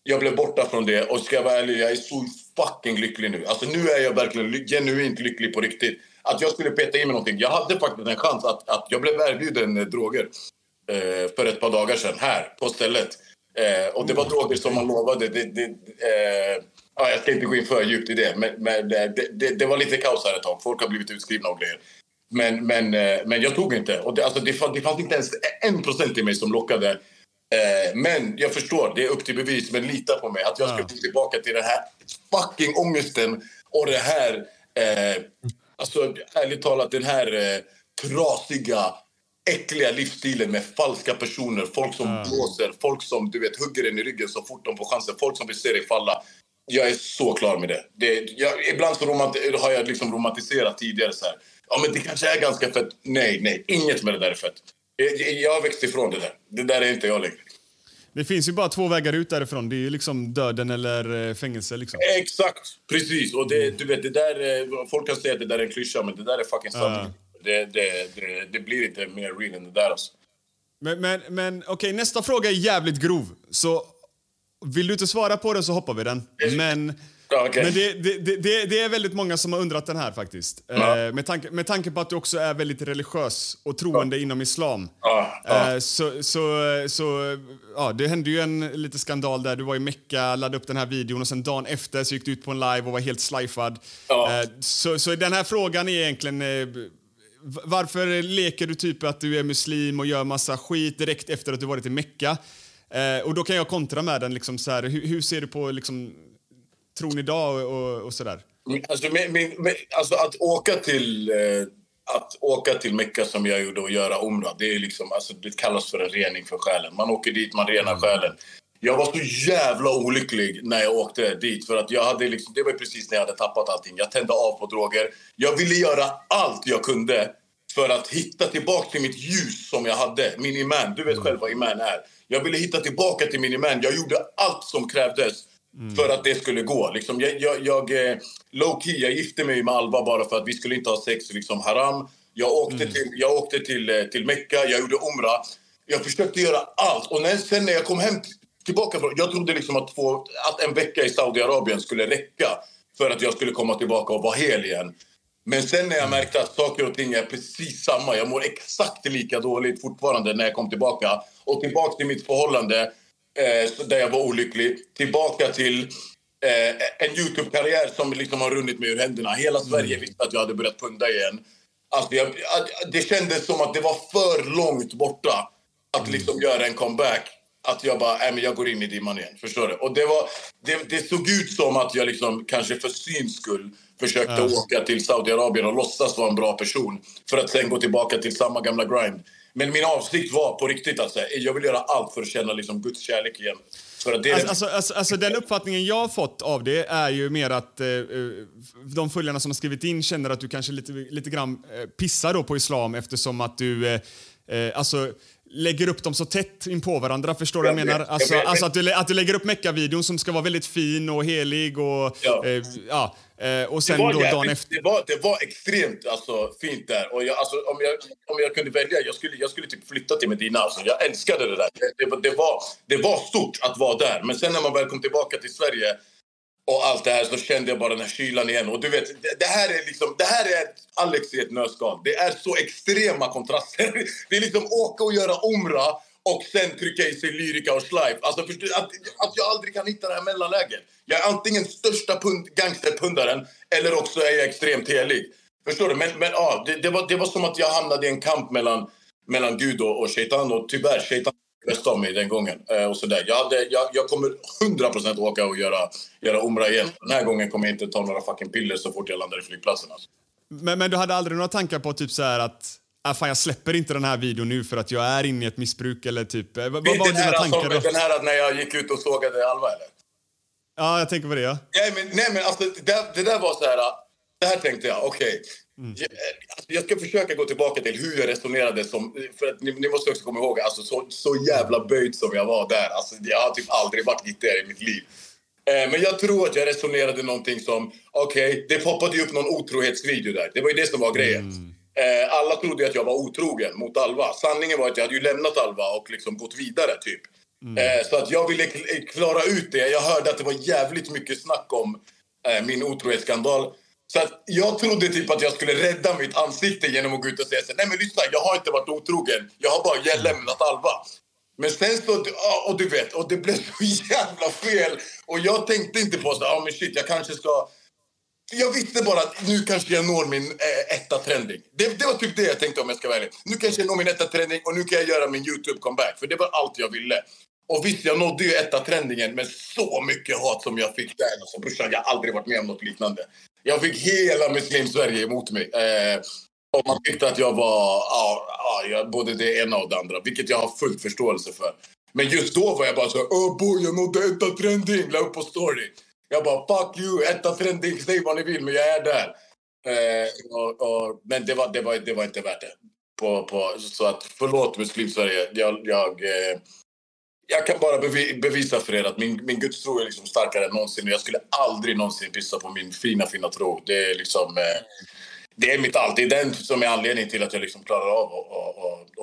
Jag blev borta från det och ska jag vara ärlig, jag är så fucking lycklig nu. Alltså nu är jag verkligen genuint lycklig på riktigt. Att jag skulle peta in mig någonting. Jag hade faktiskt en chans att, att jag blev erbjuden eh, droger eh, för ett par dagar sedan här på stället. Eh, och det var droger som man lovade. Det, det, eh, ja, jag ska inte gå in för djupt i det, men, men eh, det, det, det, var lite kaos här ett tag. Folk har blivit utskrivna och grejer. Men, men, eh, men jag tog inte. Och det, alltså, det, fanns, det fanns inte ens en procent i mig som lockade Eh, men jag förstår, det är upp till bevis. Men lita på mig. Att jag ska gå tillbaka till den här fucking ångesten och det här... Eh, alltså, ärligt talat, den här eh, trasiga, äckliga livsstilen med falska personer. Folk som mm. blåser, folk som du vet, hugger en i ryggen så fort de får chansen. Folk som vill se dig falla. Jag är så klar med det. det jag, ibland så har jag liksom romantiserat tidigare. så här. Ja, men Det kanske är ganska fett. Nej, nej, inget med det där är fett. Jag har växt ifrån det där. Det där är inte jag längre. Det finns ju bara två vägar ut därifrån. Det är ju liksom döden eller eh, fängelse. Liksom. Exakt, precis. Och det, du vet, det där, eh, folk kan säga att det där är en klyscha, men det där är fucking sanning. Uh. Det, det, det, det, blir inte mer real än det där. Alltså. Men, men, men okej, okay, nästa fråga är jävligt grov. Så vill du inte svara på den så hoppar vi den. Men okay. Men det, det, det, det, är väldigt många som har undrat den här faktiskt. Ja. Eh, med, tanke, med tanke på att du också är väldigt religiös och troende ja. inom islam. Ja. Eh, så, så, så ja, det hände ju en lite skandal där. Du var i Mecka, laddade upp den här videon och sen dagen efter så gick du ut på en live och var helt slifad. Eh, så, så den här frågan är egentligen eh, varför leker du typ att du är muslim och gör massa skit direkt efter att du varit i Mecka? Eh, och då kan jag kontra med den. Liksom, så här, hur, hur ser du på liksom, tron idag och, och, sådär? Alltså, min, min, alltså att åka till... Eh, att åka till Mecka som jag gjorde och göra Umrah, det, är liksom, alltså, det kallas för en rening för själen. Man åker dit, man renar mm. själen. Jag var så jävla olycklig när jag åkte dit. För att jag hade liksom, Det var precis när jag hade tappat allting. Jag tände av på droger. Jag ville göra allt jag kunde för att hitta tillbaka till mitt ljus som jag hade. Min iman. Du vet själv vad iman är. Jag ville hitta tillbaka till min iman. Jag gjorde allt som krävdes mm. för att det skulle gå. Liksom, jag, jag, jag, eh, low key, jag gifte mig med Alva bara för att vi skulle inte ha sex liksom haram. Jag åkte, mm. till, jag åkte till, eh, till Mecka, jag gjorde Umrah. Jag försökte göra allt. Och när, sen när jag kom hem tillbaka Jag trodde liksom att, få, att en vecka i Saudiarabien skulle räcka för att jag skulle komma tillbaka och vara hel igen. Men sen när jag märkte att saker och ting är precis samma, jag mår exakt lika dåligt fortfarande när jag kom tillbaka. Och tillbaka till mitt förhållande eh, där jag var olycklig. Tillbaka till eh, en Youtube-karriär som liksom har runnit mig ur händerna. Hela Sverige mm. visste att jag hade börjat punda igen. Alltså jag, det kändes som att det var för långt borta att mm. liksom göra en comeback att jag bara, äh, men jag går in i dimman igen. Förstår du? Och det, var, det, det såg ut som att jag liksom, kanske för syns skull försökte mm. åka till Saudiarabien och låtsas vara en bra person för att sen gå tillbaka till samma gamla grind. Men min avsikt var på riktigt att säga, jag vill göra allt för att känna liksom Guds kärlek igen. Alltså, alltså, alltså, alltså, den uppfattningen jag har fått av det är ju mer att eh, eh, de följarna som har skrivit in känner att du kanske lite, lite grann eh, pissar då på islam eftersom att du eh, eh alltså lägger upp dem så tätt in på varandra. Förstår du vad jag menar? Alltså, alltså att, du, att du lägger upp Mecka-videon som ska vara väldigt fin och helig och... Ja. Eh, ja eh, och sen då dagen efter... Det var, det var extremt alltså, fint där. Och jag, alltså, om, jag, om jag kunde välja, jag skulle, jag skulle typ flytta till Medina. Alltså, jag älskade det där. Det, det, det, var, det var stort att vara där. Men sen när man väl kom tillbaka till Sverige och allt det här så kände jag bara den här kylan igen. Och du vet, det, det här är liksom, det här är Alex i ett nötskal. Det är så extrema kontraster. Det är liksom åka och göra omra och sen trycka i sig lyrika och schleif. Alltså förstår, att, att jag aldrig kan hitta det här mellanläget. Jag är antingen största pund, gangsterpundaren eller också är jag extremt helig. Förstår du? Men, men ja, det, det, var, det var som att jag hamnade i en kamp mellan, mellan Gud och, och Shaitan. Och tyvärr, Shaitan bästa av mig den gången. Eh, och så där. Jag, hade, jag, jag kommer 100% åka och göra, göra Omra igen. Den här gången kommer jag inte ta några fucking piller så fort jag landar i flygplatsen. Alltså. Men, men du hade aldrig några tankar på typ så här att ah, fan, jag släpper inte den här videon nu för att jag är inne i ett missbruk eller typ... Eh, vad var dina tankar alltså, då? Den här när jag gick ut och sågade Alva eller? Ja, jag tänker på det ja. Nej men, nej, men alltså det, det där var så här... Det här tänkte jag, okej. Okay. Mm. Jag, alltså, jag, ska försöka gå tillbaka till hur jag resonerade. Som, för att ni, ni måste också komma ihåg, alltså, så, så jävla böjd som jag var där. Alltså, jag har typ aldrig varit gitarr i mitt liv. Eh, men jag tror att jag resonerade någonting som... Okej, okay, det poppade ju upp någon otrohetsvideo där. Det var ju det som var grejen. Mm. Eh, alla trodde att jag var otrogen mot Alva. Sanningen var att jag hade ju lämnat Alva och liksom gått vidare, typ. Mm. Eh, så att jag ville klara ut det. Jag hörde att det var jävligt mycket snack om eh, min otrohetsskandal. Så att jag trodde typ att jag skulle rädda mitt ansikte genom att gå ut och säga så nej men lyssna, jag har inte varit otrogen. Jag har bara jag lämnat Alva. Men sen så, och du vet, och det blev så jävla fel. Och jag tänkte inte på så, ja men shit, jag kanske ska... Jag visste bara att nu kanske jag når min eh, etta trending. Det, det, var typ det jag tänkte om jag ska välja. Nu kanske jag når min etta trending och nu kan jag göra min Youtube-comeback. För det var allt jag ville. Och visst, jag nådde ju etta trendingen, men så mycket hat som jag fick där. Alltså, brorsan, jag har aldrig varit med om något liknande. Jag fick hela muslim-Sverige emot mig. Eh, och man tyckte att jag var ja, ja, både det ena och det andra, vilket jag har full förståelse för. Men just då var jag bara så oh boy, jag nådde etta trending, la upp på story. Jag bara fuck you, etta trending, säg vad ni vill, men jag är där. Eh, och, och, men det var, det, var, det var inte värt det. På, på, så att förlåt muslimsverige. jag, jag eh, jag kan bara bevisa för er att min, min gudstro är liksom starkare än någonsin. Jag skulle aldrig någonsin pissa på min fina, fina tro. Det är liksom... Eh, det är mitt allt. Det är den som är anledningen till att jag liksom klarar av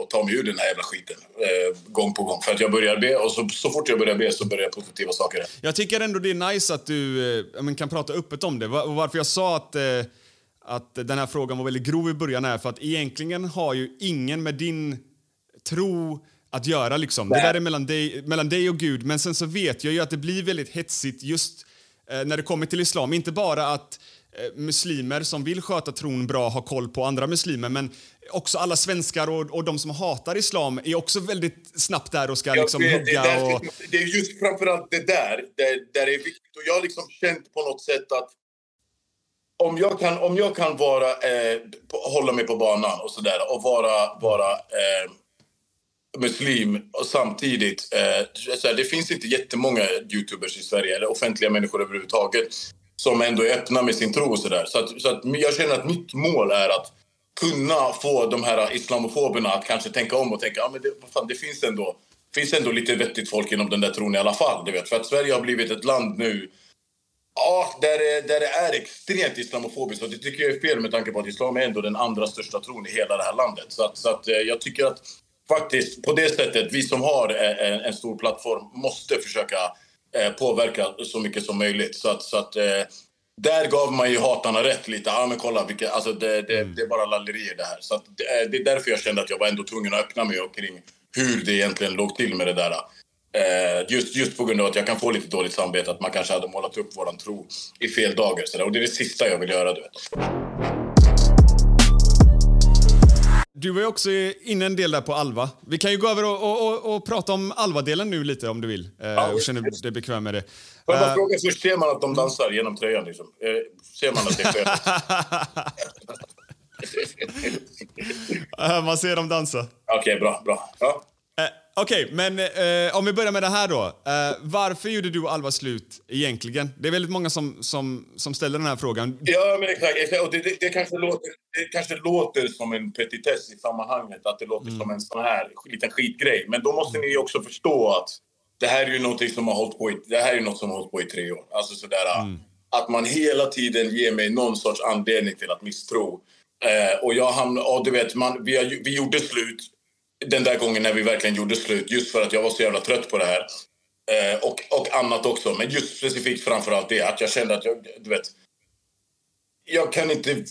att ta mig ur den här jävla skiten eh, gång på gång. För att jag börjar be och så, så fort jag börjar be så börjar positiva saker Jag tycker ändå det är nice att du eh, kan prata öppet om det. Var, varför jag sa att, eh, att den här frågan var väldigt grov i början är för att egentligen har ju ingen med din tro att göra. Liksom. Det där är mellan dig, mellan dig och Gud. Men sen så vet jag ju att det blir väldigt hetsigt just eh, när det kommer till islam. Inte bara att muslimer som vill sköta tron bra har koll på andra muslimer men också alla svenskar och, och de som hatar islam är också väldigt snabbt där och ska liksom det, hugga det, där, och... det är just framförallt det där, där, där är viktigt. Och jag har liksom känt på något sätt att om jag kan, om jag kan vara, eh, hålla mig på banan och sådär och vara, vara eh, muslim och samtidigt... Eh, det finns inte jättemånga youtubers i Sverige, eller offentliga människor överhuvudtaget som ändå är öppna med sin tro och sådär. Så, att, så att jag känner att mitt mål är att kunna få de här islamofoberna att kanske tänka om och tänka att men det, fan, det finns ändå finns ändå lite vettigt folk inom den där tron i alla fall. Du vet. För att Sverige har blivit ett land nu Ja, där det, där det är extremt islamofobiskt. Och det tycker jag är fel med tanke på att islam är ändå den andra största tron i hela det här landet. Så, att, så att, eh, jag tycker att faktiskt på det sättet, vi som har eh, en, en stor plattform måste försöka påverka så mycket som möjligt. Så att, så att eh, där gav man ju hatarna rätt lite. Ja, men kolla, vilka, alltså det, det, mm. det är bara lallerier det här. Så det, det, är därför jag kände att jag var ändå tvungen att öppna mig kring hur det egentligen låg till med det där. Eh, just, just på grund av att jag kan få lite dåligt samvete att man kanske hade målat upp våran tro i fel dagar. Så där. Och det är det sista jag vill göra, du vet. Du var ju också inne en del där på Alva. Vi kan ju gå över och, och, och, och prata om Alva-delen nu lite om du vill. Eh, ja, och känner dig bekväm med det. Får jag bara uh, fråga först, ser man att de dansar genom tröjan liksom? Eh, ser man att det sker? uh, man ser dem dansa. Okej, okay, bra, bra. Ja. Okej, okay, men eh, om vi börjar med det här då. Eh, varför gjorde du och Alva slut egentligen? Det är väldigt många som, som, som ställer den här frågan. Ja, men exakt. Och det, det, det, kanske låter, det kanske låter som en petitess i sammanhanget, att det låter mm. som en sån här liten skitgrej. Men då måste ni också förstå att det här är ju någonting som har hållit på i, det här är något som har hållit på i tre år. Alltså sådär, mm. att man hela tiden ger mig någon sorts anledning till att misstro. Eh, och jag hamnade, och du vet, man, vi, vi gjorde slut den där gången när vi verkligen gjorde slut just för att jag var så jävla trött på det här. Eh, och, och annat också, men just specifikt framför det att jag kände att jag, du vet, jag kan inte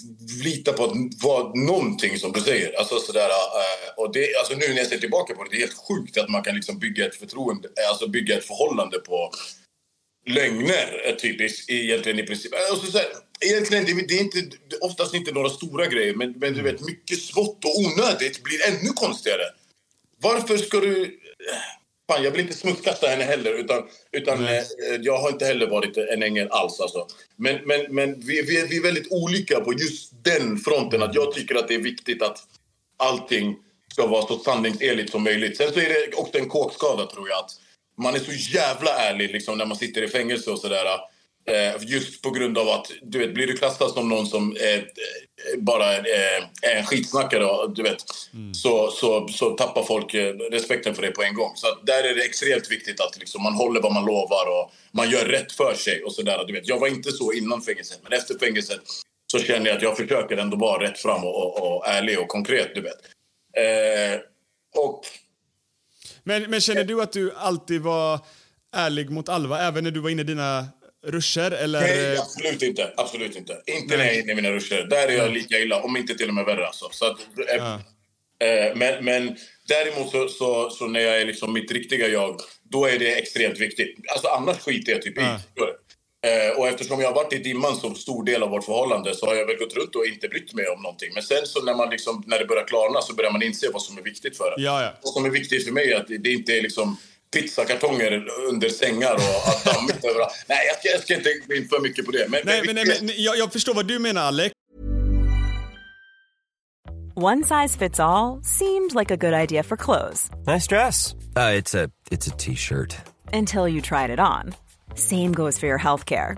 lita på att vad, någonting som du säger. Alltså, sådär, eh, och det, alltså, nu när jag ser tillbaka på det, det är helt sjukt att man kan liksom bygga ett förtroende, eh, alltså bygga ett förhållande på lögner, eh, typiskt, egentligen i princip. Alltså, så här, egentligen, det, det är inte, oftast inte några stora grejer, men, men du vet, mycket smått och onödigt blir ännu konstigare. Varför ska du... Fan, jag vill inte smutskasta henne heller. Utan, utan eh, jag har inte heller varit en ängel alls. Alltså. Men, men, men vi, vi, vi är väldigt olika på just den fronten. Att Jag tycker att det är viktigt att allting ska vara så sanningsenligt som möjligt. Sen så är det också en kåkskada, tror jag. Att man är så jävla ärlig liksom, när man sitter i fängelse och sådär. Eh, just på grund av att du vet, blir du klassad som någon som eh, bara eh, är en skitsnackare du vet, mm. så, så, så tappar folk respekten för det på en gång. Så där är det extremt viktigt att liksom, man håller vad man lovar och man gör rätt för sig. och så där, du vet. Jag var inte så innan fängelset, men efter fängelset så känner jag att jag försöker ändå vara rätt fram och, och, och ärlig och konkret. Du vet. Eh, och... men, men känner du att du alltid var ärlig mot Alva, även när du var inne i dina ruscher eller? Nej, absolut inte. Absolut inte. Inte när jag är inne i mina ruscher. Där är jag lika illa, om inte till och med värre. Alltså. Så att, äh, ja. äh, men, men däremot så, så, så, när jag är liksom mitt riktiga jag, då är det extremt viktigt. Alltså annars skiter jag typ ja. i äh, Och eftersom jag har varit i dimman så stor del av vårt förhållande så har jag väl gått runt och inte brytt mig om någonting. Men sen så när, man liksom, när det börjar klarna så börjar man inse vad som är viktigt för en. Ja, ja. Vad som är viktigt för mig är att det inte är liksom pizzakartonger under sängar och att dammigt överallt. Nej, jag ska, jag ska inte gå in för mycket på det. Men, nej, men, nej, men jag, jag förstår vad du menar, Alex. One size fits all, seemed like a good idea for clothes. Nice dress. Uh, it's a T-shirt. Until you tried it on. Same goes for your health care.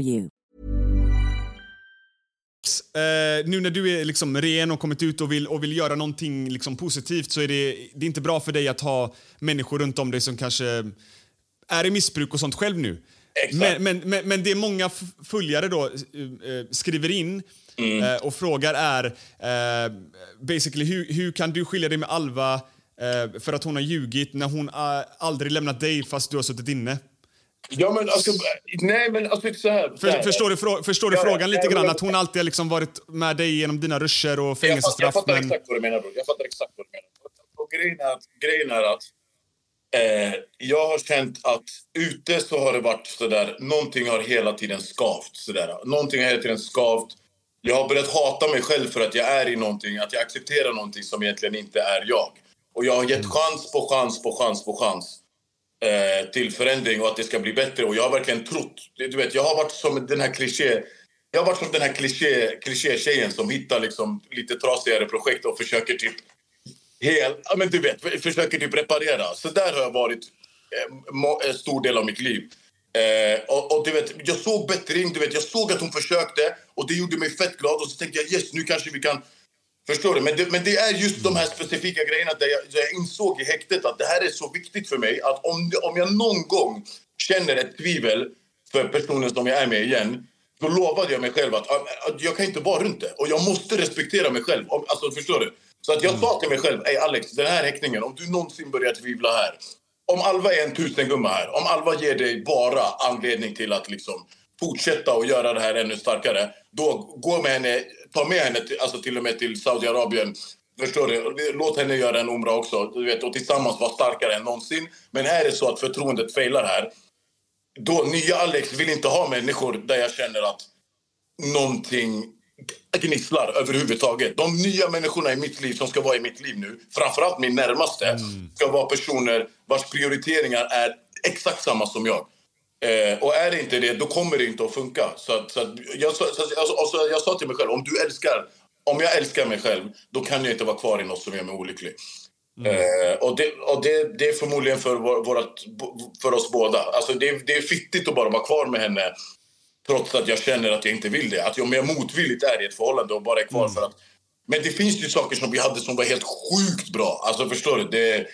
you. Eh, nu när du är liksom ren och kommit ut och vill, och vill göra någonting liksom positivt så är det, det är inte bra för dig att ha människor runt om dig som kanske är i missbruk och sånt själv nu. Men, men, men, men det många följare då eh, skriver in eh, och frågar är basically hur, hur kan du skilja dig med Alva för att hon har ljugit när hon aldrig lämnat dig fast du har suttit inne? Ja, men alltså... Nej, men alltså så här. så här. förstår du, frå- förstår du Ja, frågan lite grann? Att hon alltid har liksom varit med dig genom dina ruscher och Jag fattar, jag fängelsestraff. fattar Men... exakt vad du menar, bror. Jag fattar exakt vad du menar. Och grejen är att, grejen är att eh, jag har känt att ute så har det varit sådär, någonting har hela tiden skavt. Sådär. Någonting har hela tiden skavt. Jag har börjat hata mig själv för att jag är i någonting, att jag accepterar någonting som egentligen inte är jag. Och jag har gett chans på chans på chans på chans eh, till förändring och att det ska bli bättre. Och jag har verkligen trott. Du vet, jag har varit som den här kliché... Jag har varit som den här kliché, kliché-tjejen som hittar liksom lite trasigare projekt och försöker typ... Hel, ja, men du vet, försöker typ reparera. Så där har jag varit eh, en eh, stor del av mitt liv. Eh, och, och du vet, jag såg bättring, du vet, jag såg att hon försökte och det gjorde mig fett glad. Och så tänkte jag yes, nu kanske vi kan Förstår du? Men det, men det är just de här specifika grejerna där jag, där jag insåg i häktet att det här är så viktigt för mig att om, om jag någon gång känner ett tvivel för personen som jag är med igen då lovade jag mig själv att, att, jag kan inte vara runt det. Och jag måste respektera mig själv. Alltså, förstår du? Så att jag sa till mig själv, Ey Alex, den här häktningen, om du någonsin börjar tvivla här. Om Alva är en tusengumma här, om Alva ger dig bara anledning till att liksom fortsätta och göra det här ännu starkare, då gå med henne, ta med henne till, alltså till och med till Saudiarabien. Förstår du? Låt henne göra en umra också. Du vet, och tillsammans vara starkare än någonsin. Men är det så att förtroendet failar här, då nya Alex vill inte ha människor där jag känner att någonting gnisslar överhuvudtaget. De nya människorna i mitt liv som ska vara i mitt liv nu, framförallt min närmaste, ska vara personer vars prioriteringar är exakt samma som jag. Eh, och är det inte det, då kommer det inte att funka. Så, att, så att jag, så, så, alltså, jag sa till mig själv, om du älskar, om jag älskar mig själv, då kan jag inte vara kvar i något som gör mig olycklig. Eh, och det, och det, det är förmodligen för, vår, vårat, för oss båda. Alltså det, det är fittigt att bara vara kvar med henne trots att jag känner att jag inte vill det. Att om jag motvilligt är i ett förhållande och bara är kvar för att... Men det finns ju saker som vi hade som var helt sjukt bra. Alltså förstår du? Det,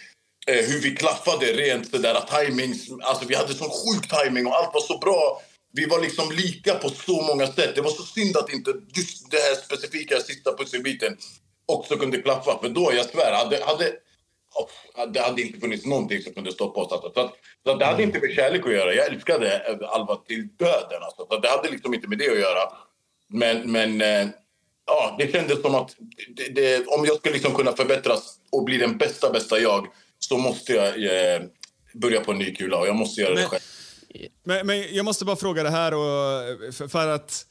hur vi klaffade rent det där timings. Alltså vi hade sån sjuk timing och allt var så bra. Vi var liksom lika på så många sätt. Det var så synd att inte just det här specifika sista pusselbiten också kunde klaffa. För då, jag svär, hade, hade, oh, det hade inte funnits någonting som kunde stoppa oss. Alltså. Så, att, så att det hade inte med kärlek att göra. Jag älskade eh, Alva till döden. Alltså. Så det hade liksom inte med det att göra. Men, men eh, ja, det kändes som att det, det, om jag ska liksom kunna förbättras och bli den bästa, bästa jag så måste jag eh, börja på en ny kula och jag måste göra det Men- själv. Men, men jag måste bara fråga det här, och, för, för att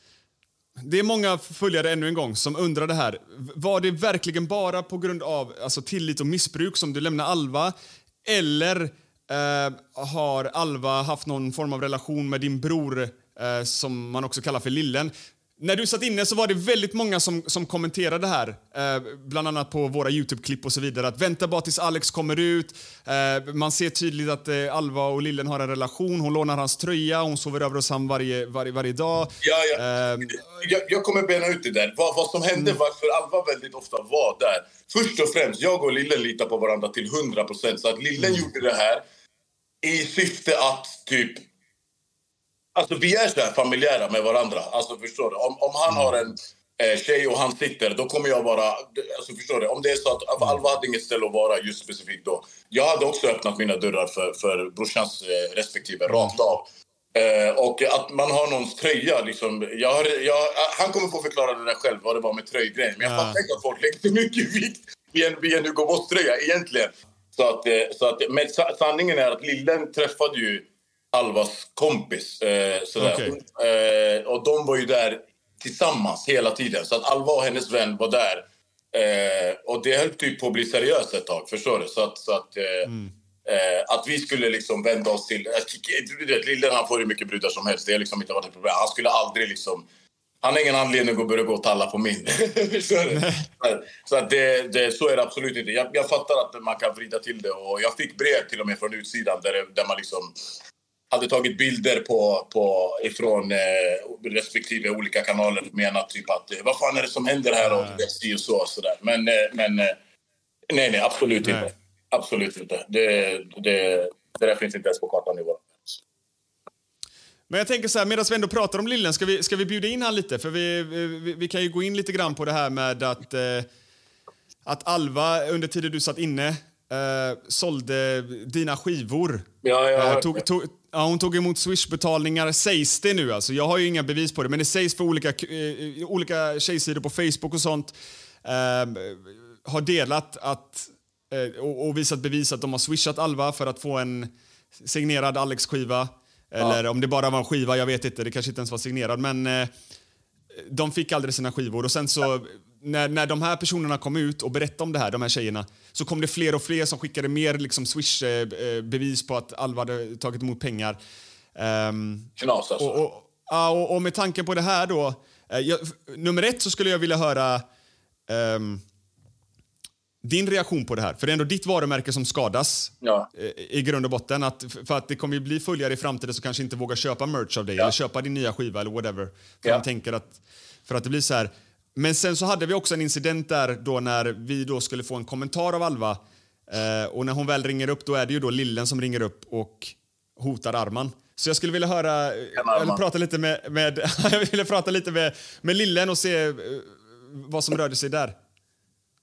det är många följare ännu en gång som undrar det här. Var det verkligen bara på grund av alltså, tillit och missbruk som du lämnade Alva? Eller eh, har Alva haft någon form av relation med din bror eh, som man också kallar för Lillen? När du satt inne så var det väldigt många som, som kommenterade här, eh, bland annat på våra Youtube-klipp och så vidare, att vänta bara tills Alex kommer ut. Eh, man ser tydligt att eh, Alva och Lillen har en relation. Hon lånar hans tröja, hon sover över hos honom varje, varje, varje dag. Ja, ja. Ehm, jag, jag kommer bena ut det där. Vad, vad som hände, varför Alva väldigt ofta var där. Först och främst, jag och Lillen litar på varandra till 100 procent. Så att Lillen gjorde det här i syfte att typ Alltså vi är så här familjära med varandra. Alltså förstår du? Om, om han har en eh, tjej och han sitter, då kommer jag vara... Alltså förstår du? Om det är så att Alva hade inget ställe att vara just specifikt då. Jag hade också öppnat mina dörrar för, för brorsans eh, respektive, rakt av. Eh, och att man har någons tröja. Liksom, jag har, jag, han kommer få förklara det där själv, vad det var med tröjgrejen. Men jag Ja. fattar inte att folk lägger mycket vikt vid en, vid en Hugo Boss-tröja egentligen. Så att, eh, så att, men sa, sanningen är att Lillen träffade ju Alvas kompis. Eh, sådär. Eh, och de var ju där tillsammans hela tiden. Så att Alva och hennes vän var där. Eh, och det höll typ på att bli seriöst ett tag, förstår du? Så att, så att, eh, eh, att vi skulle liksom vända oss till... Du vet, Lillen han får hur mycket brudar som helst. Det har liksom inte varit ett problem. Han skulle aldrig liksom... Han har ingen anledning att börja gå och talla på min. Så att det, det, så är det absolut inte. Jag, jag fattar att man kan vrida till det. Och jag fick brev till och med från utsidan där, det, där man liksom hade tagit bilder på, på, ifrån eh, respektive olika kanaler menat typ att eh, vad fan är det som händer här och det och så och sådär. Men, eh, men eh, nej, nej, absolut Nej. inte. Absolut inte. Det, det, det där finns inte ens på kartan i vår. Men jag tänker så här, medan vi ändå pratar om Lillen, ska vi, ska vi bjuda in han lite? För vi, vi, vi kan ju gå in lite grann på det här med att, eh, att Alva under tiden du satt inne eh, sålde dina skivor. Ja, har Eh, tog, tog, ja, hon tog emot Swish-betalningar, sägs det nu. Alltså. Jag har ju inga bevis på det, men det sägs för olika, eh, olika tjejsidor på Facebook och sånt. Eh, har delat att, eh, och, och visat bevis att de har swishat Alva för att få en signerad Alex-skiva. Eller om det bara var en skiva, jag vet inte. Det kanske inte ens var signerad. Men eh, de fick aldrig sina skivor. Och sen så, när, när de här personerna kom ut och berättade om det här, de här tjejerna, så kom det fler och fler som skickade mer liksom, Swish-bevis på att Alva hade tagit emot pengar. Ehm, Knas alltså. och, och, ja, och, och med tanke på det här då, eh, jag, nummer ett så skulle jag vilja höra ehm, din reaktion på det här. För det är ändå ditt varumärke som skadas Ja. eh, i grund och botten. Att, för att det kommer ju bli följare i framtiden som kanske inte vågar köpa merch av dig eller köpa din nya skiva eller whatever. För Ja. tänker att, för att det blir så här. Men sen så hade vi också en incident där då när vi då skulle få en kommentar av Alva. Eh, och när hon väl ringer upp då är det ju då Lillen som ringer upp och hotar Arman. Så jag skulle vilja höra, jag vill prata lite med, med, jag ville prata lite med, med Lillen och se eh, vad som rörde sig där.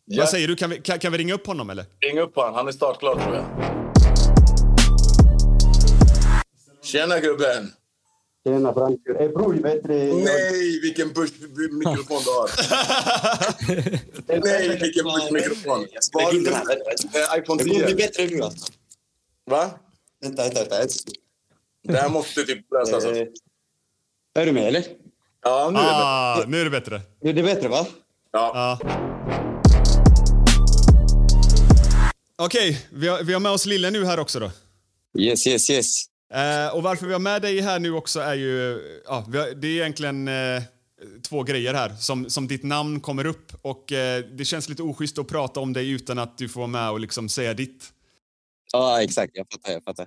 Ja. Vad säger du, kan vi, kan, kan vi ringa upp honom eller? Ring upp honom, han är startklar tror jag. Tjena gubben! Tjena Frankrike. Hey, bror, du, Nej, vilken push-mikrofon du har! Nej, vilken push-mikrofon! Spara den här. IPhone Det kommer bli 10. bättre nu alltså. Va? Vänta, vänta, vänta. Det här måste typ lösas. Alltså. Eh, Är du med eller? Ja, nu är det bättre. Ah, nu är det bättre. Nu är det bättre va? Ja. Ja. Okej, vi, har, vi har med oss Lille nu här också då. Yes, yes, yes. Eh, och varför vi har med dig här nu också är ju... Ja, vi har, det är egentligen eh, två grejer här. Som, som ditt namn kommer upp och eh, det känns lite oschysst att prata om dig utan att du får vara med och liksom säga ditt. Ja, exakt. Jag fattar, jag fattar.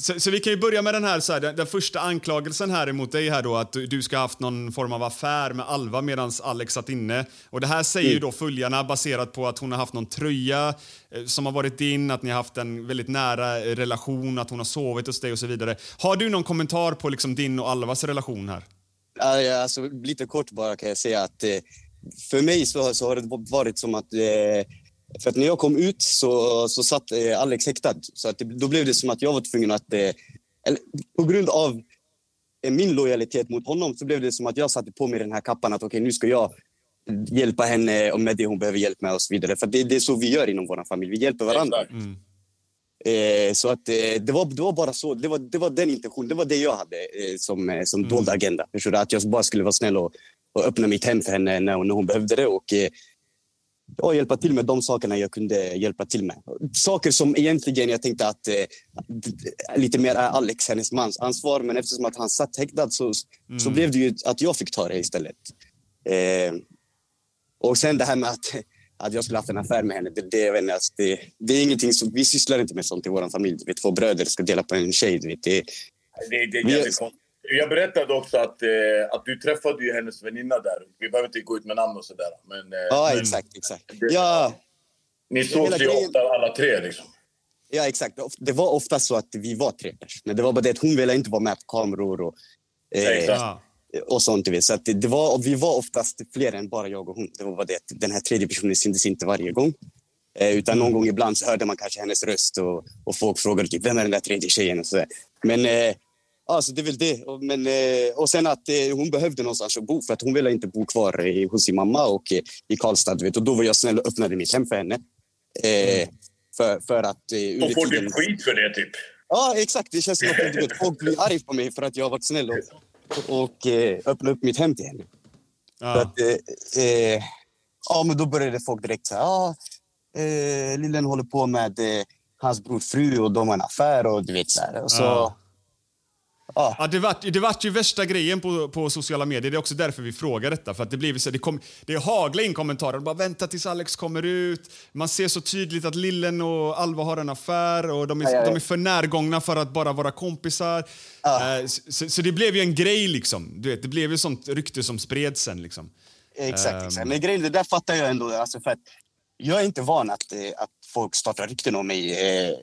Så, så vi kan ju börja med den här, så här den, den första anklagelsen här emot dig här då att du, du ska ha haft någon form av affär med Alva medan Alex satt inne. Och det här säger ju då följarna baserat på att hon har haft någon tröja eh, som har varit din, att ni har haft en väldigt nära eh, relation, att hon har sovit hos dig och så vidare. Har du någon kommentar på liksom din och Alvas relation här? Alltså, lite kort bara kan jag säga att eh, för mig så, så har det varit som att... Eh, för att när jag kom ut så, så satt eh, Alex häktad. Så att det, då blev det som att jag var tvungen att... Eh, eller, på grund av eh, min lojalitet mot honom så blev det som att jag satte på mig den här kappan att okej, nu ska jag hjälpa henne och med det hon behöver hjälp med och så vidare. För det, det är så vi gör inom vår familj. Vi hjälper varandra. Exakt. Eh, så att, eh, det, var, det var bara så. Det var, det var den intentionen. Det var det jag hade eh, som, som dold agenda. Förstår du? Att jag bara skulle vara snäll och, och öppna mitt hem för henne när, när hon behövde det. Och, ja, hjälpa till med de sakerna jag kunde hjälpa till med. Saker som egentligen jag tänkte att eh, lite mer är Alex, hennes mans ansvar. Men eftersom att han satt häktad så, så blev det ju att jag fick ta det istället. Eh, och sen det här med att, att jag skulle haft en affär med henne. Det, det, jag vet inte, alltså, det, det är ingenting som, vi sysslar inte med sånt i vår familj. Vet, två bröder ska dela på en tjej. Vet, det, Det, det är Vi- jävligt. Jag berättade också att, eh, att du träffade ju hennes väninna där. Vi behöver inte gå ut med namn och sådär. Men, eh, ja, men exakt. exakt. Ja, ni sågs ju ofta alla tre liksom. ja, exakt. Det var ofta så att vi var tre pers. Men det var bara det att hon ville inte vara med på kameror. Och, Eh. Ja. och sånt. Du vet. Så att det, det var, och vi var oftast fler än bara jag och hon. Det var bara det att den här tredje personen syntes inte varje gång. Eh, utan någon gång ibland så hörde man kanske hennes röst och, och folk frågade typ, vem är den där tredje tjejen? Och så där. Men eh, alltså, det är väl det. Och, men, eh, och sen att eh, hon behövde någonstans att bo för att hon ville inte bo kvar hos sin mamma och eh, i Karlstad. du Vet. Och då var jag snäll och öppnade mitt hem för henne. Eh, för, för att... Och får tiden- du skit för det typ? Ja, exakt. Det känns som att vet, folk blir arga på mig för att jag har varit snäll och, och öppnat upp mitt hem till henne. Ja. att, eh, eh, ja, men då började folk direkt säga ja, eh, Lillen håller på med eh, hans brors fru och de har en affär och du vet så här. Och så, Ja. Ja. Ja, det vart, det vart ju värsta grejen på, på sociala medier. Det är också därför vi frågar detta. För att det, blev så, det, kom, det haglar in kommentarer. Bara vänta tills Alex kommer ut. Man ser så tydligt att Lillen och Alva har en affär och de är, Ja. De är för närgångna för att bara vara kompisar. Ja. Eh, så, så det blev ju en grej liksom. Du vet, det blev ju sånt rykte som spreds sen liksom. Exakt, Ehm. exakt. Men grejen, det där fattar jag ändå. Alltså för att jag är inte van att, eh, att folk startar rykten om mig eh,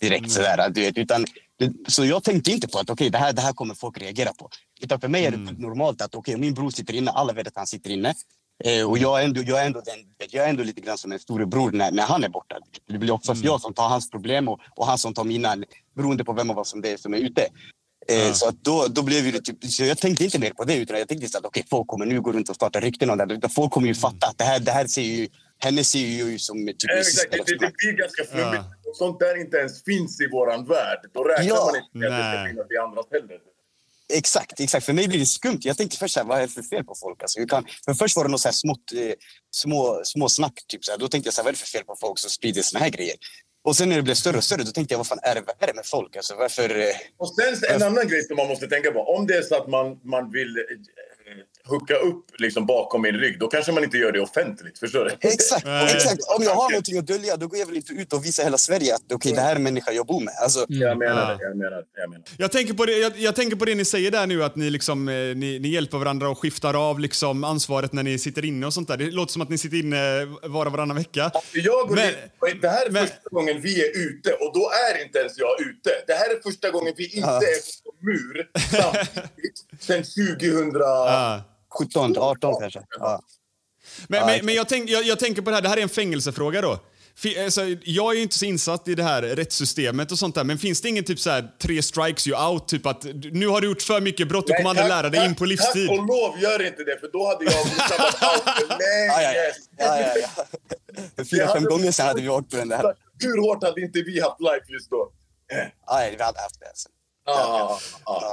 direkt sådär. Du vet, utan, det, så jag tänkte inte på att okej, det, här, det här kommer folk reagera på. Utan för mig är det normalt att okej, min bror sitter inne, alla vet att han sitter inne. Eh, och jag är, ändå, jag, är ändå den, jag är ändå lite grann som en storebror när, när han är borta. Det blir oftast jag som tar hans problem och, och han som tar mina, beroende på vem av oss som det är som är ute. Eh, Så att då, då blev det typ, så jag tänkte inte mer på det utan jag tänkte så att okej, folk kommer nu gå runt och starta rykten om det. Folk kommer ju fatta att det här, det här ser ju, henne ser ju som typ Ja, exakt. Det, det, det blir ganska flummigt. Om sånt där inte ens finns i våran värld, då räknar Ja. man inte med att det ska finnas i andras heller. Exakt, exakt. För mig blir det skumt. Jag tänkte först så här, vad är det för fel på folk? Alltså, kan, för först var det något så här smått, eh, små, små snack. Typ, så här. Då tänkte jag så här, vad är det för fel på folk som sprider såna här grejer? Och sen när det blev större och större, då tänkte jag, vad fan är det, vad är det med folk? Alltså, varför... Eh, Och sen en annan grej som man måste tänka på. Om det är så att man, man vill hooka upp liksom bakom min rygg, då kanske man inte gör det offentligt. Förstår du? Exakt, Nej. exakt. Om jag har någonting att dölja, då går jag väl inte ut och visar hela Sverige att okej, det här är en människa jag bor med. Alltså, Jag menar Ja. det. Jag menar, det, jag menar. det. Jag tänker, på det, jag, jag tänker på det ni säger där nu, att ni, liksom, eh, ni, ni hjälper varandra och skiftar av liksom, ansvaret när ni sitter inne och sånt där. Det låter som att ni sitter inne var och varannan vecka. Jag och Men- Liv- det här är men- första gången vi är ute och då är inte ens jag ute. Det här är första gången vi inte är på mur samtidigt sen 2000... Ja. 17, 18 kanske. Ja. Men, men, men jag, tänk, jag, jag tänker på det här, det här är en fängelsefråga då. Alltså, jag är ju inte så insatt i det här rättssystemet och sånt där, men finns det ingen typ så här tre strikes you out, typ att nu har du gjort för mycket brott, du kommer aldrig lära dig in på livstid? Tack och lov gör inte det, för då hade jag blivit out för. För fyra, fem gånger sedan hade vi åkt på den där. Hur hårt hade inte vi haft life just då? Ja, vi hade haft det.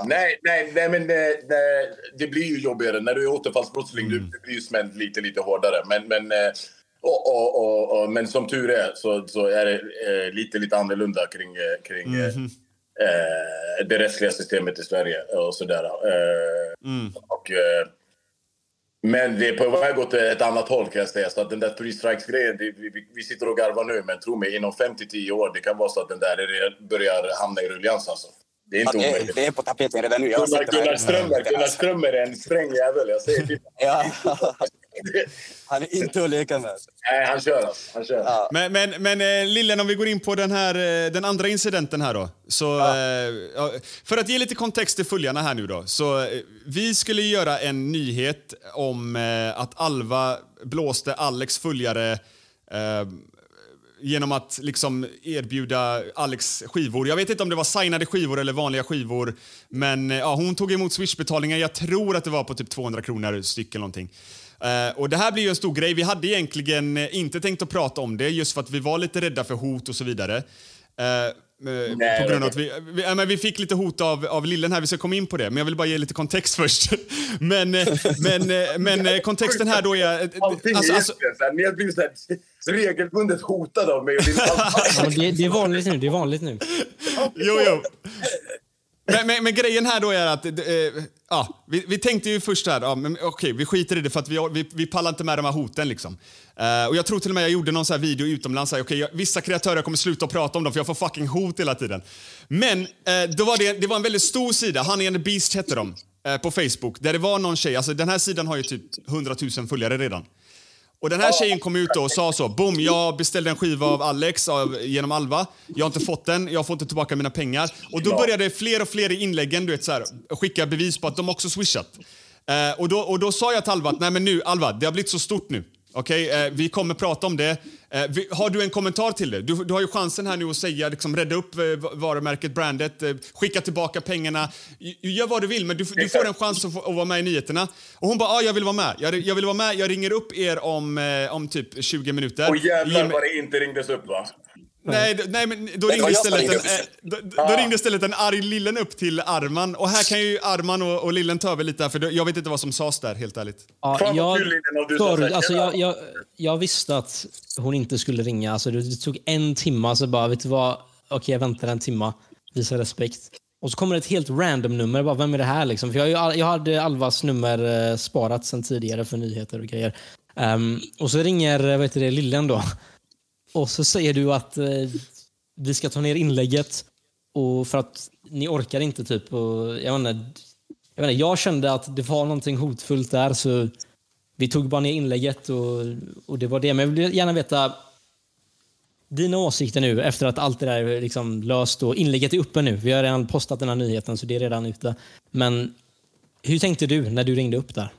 Nej, nej, nej, men det, det, det blir ju jobbigare. När du är återfallsbrottsling du, det blir ju smällt lite, lite hårdare. Men, men, eh, och, och, och, och, men som tur är så, så är det eh, lite, lite annorlunda kring, eh, kring eh, eh, det rättsliga systemet i Sverige och sådär. Eh, och, eh, men det är på väg åt ett annat håll kan jag säga. Så att den där three strikes-grejen, vi, vi, sitter och garvar nu, men tro mig, inom 5-10 år, det kan vara så att den där är- börjar hamna i ruljans alltså. Det är Ja, inte det, omöjligt. det är på tapeten redan nu. Jag Gunnar. Gunnar, Strömberg, Gunnar Strömberg är en sträng jävel, jag säger det. Ja. Han är inte att leka med. Nej, han kör alltså. Han kör. Ja. Men, men, men eh, Lillen, om vi går in på den, här, eh, den andra incidenten här då. Så, eh, ja, för att ge lite kontext till följarna här nu då. Så, vi skulle göra en nyhet om att Alva blåste Alex följare genom att liksom erbjuda Alex skivor. Jag vet inte om det var signade skivor eller vanliga skivor. Men eh, ja, hon tog emot swishbetalningar. Jag tror att det var på typ 200 kronor styck eller någonting. Uh, och det här blir ju en stor grej. Vi hade egentligen eh, inte tänkt att prata om det just för att vi var lite rädda för hot och så vidare. Uh, Nej, på grund av att vi, vi, ja, men vi fick lite hot av, av Lillen här, vi ska komma in på det. Men jag vill bara ge lite kontext först. men, eh, men, eh, men eh, kontexten här då är... eh, Allting alltså- alltså- har blivit så här, regelbundet hotade av mig. Ja, det, det är vanligt nu. Det är vanligt nu. Jo, jo. Men, men, men grejen här då är att, eh, ja, vi, vi tänkte ju först här, ja, men okej, vi skiter i det för att vi, vi, vi pallar inte med de här hoten liksom. Eh, och jag tror till och med jag gjorde någon så här video utomlands, så här, okej, jag, vissa kreatörer kommer sluta prata om dem för jag får fucking hot hela tiden. Men eh, då var det, det var en väldigt stor sida, Honey and the Beast hette de, eh, på Facebook, där det var någon tjej, alltså den här sidan har ju typ 100 000 följare redan. Och den här tjejen kom ut då och sa så, boom, jag beställde en skiva av Alex av, genom Alva. Jag har inte fått den, jag får inte tillbaka mina pengar. Och då började fler och fler i inläggen, du vet så här, skicka bevis på att de också swishat. Eh, och, då, och då sa jag till Alva att, nej men nu Alva, det har blivit så stort nu. Okej, eh, vi kommer prata om det. Eh, vi, har du en kommentar till det? Du, du har ju chansen här nu att säga, liksom, rädda upp eh, varumärket, brandet, eh, skicka tillbaka pengarna. J- Gör vad du vill, men du, du får en chans att, att vara med i nyheterna. Och hon bara, ja, jag vill vara med. Jag, jag vill vara med. Jag ringer upp er om, eh, om typ 20 minuter. Och jävlar vad det inte ringdes upp va? Nej, nej, men då ringde, istället en, eh, då, då ringde istället en arg Lillen upp till Arman. Och här kan ju Arman och, och Lillen ta över lite, här, för då- jag vet inte vad som sades där, helt ärligt. Ja, jag, här, alltså, jag, jag, jag visste att hon inte skulle ringa. Alltså, det, det tog en timme, så bara, vet du vad? Okej, jag väntar en timme. Visa respekt. Och så kommer det ett helt random nummer. Bara, vem är det här? Liksom? För jag, jag hade Alvas nummer eh, sparat sen tidigare för nyheter och grejer. Ehm, och så ringer eh, vad heter det, Lillen då. Och så säger du att eh, vi ska ta ner inlägget och för att ni orkar inte. typ. Och, jag, menar, jag, menar, jag kände att det var någonting hotfullt där så vi tog bara ner inlägget och, och det var det. Men jag vill gärna veta dina åsikter nu efter att allt det där är liksom löst och inlägget är uppe nu. Vi har redan postat den här nyheten så det är redan ute. Men hur tänkte du när du ringde upp där?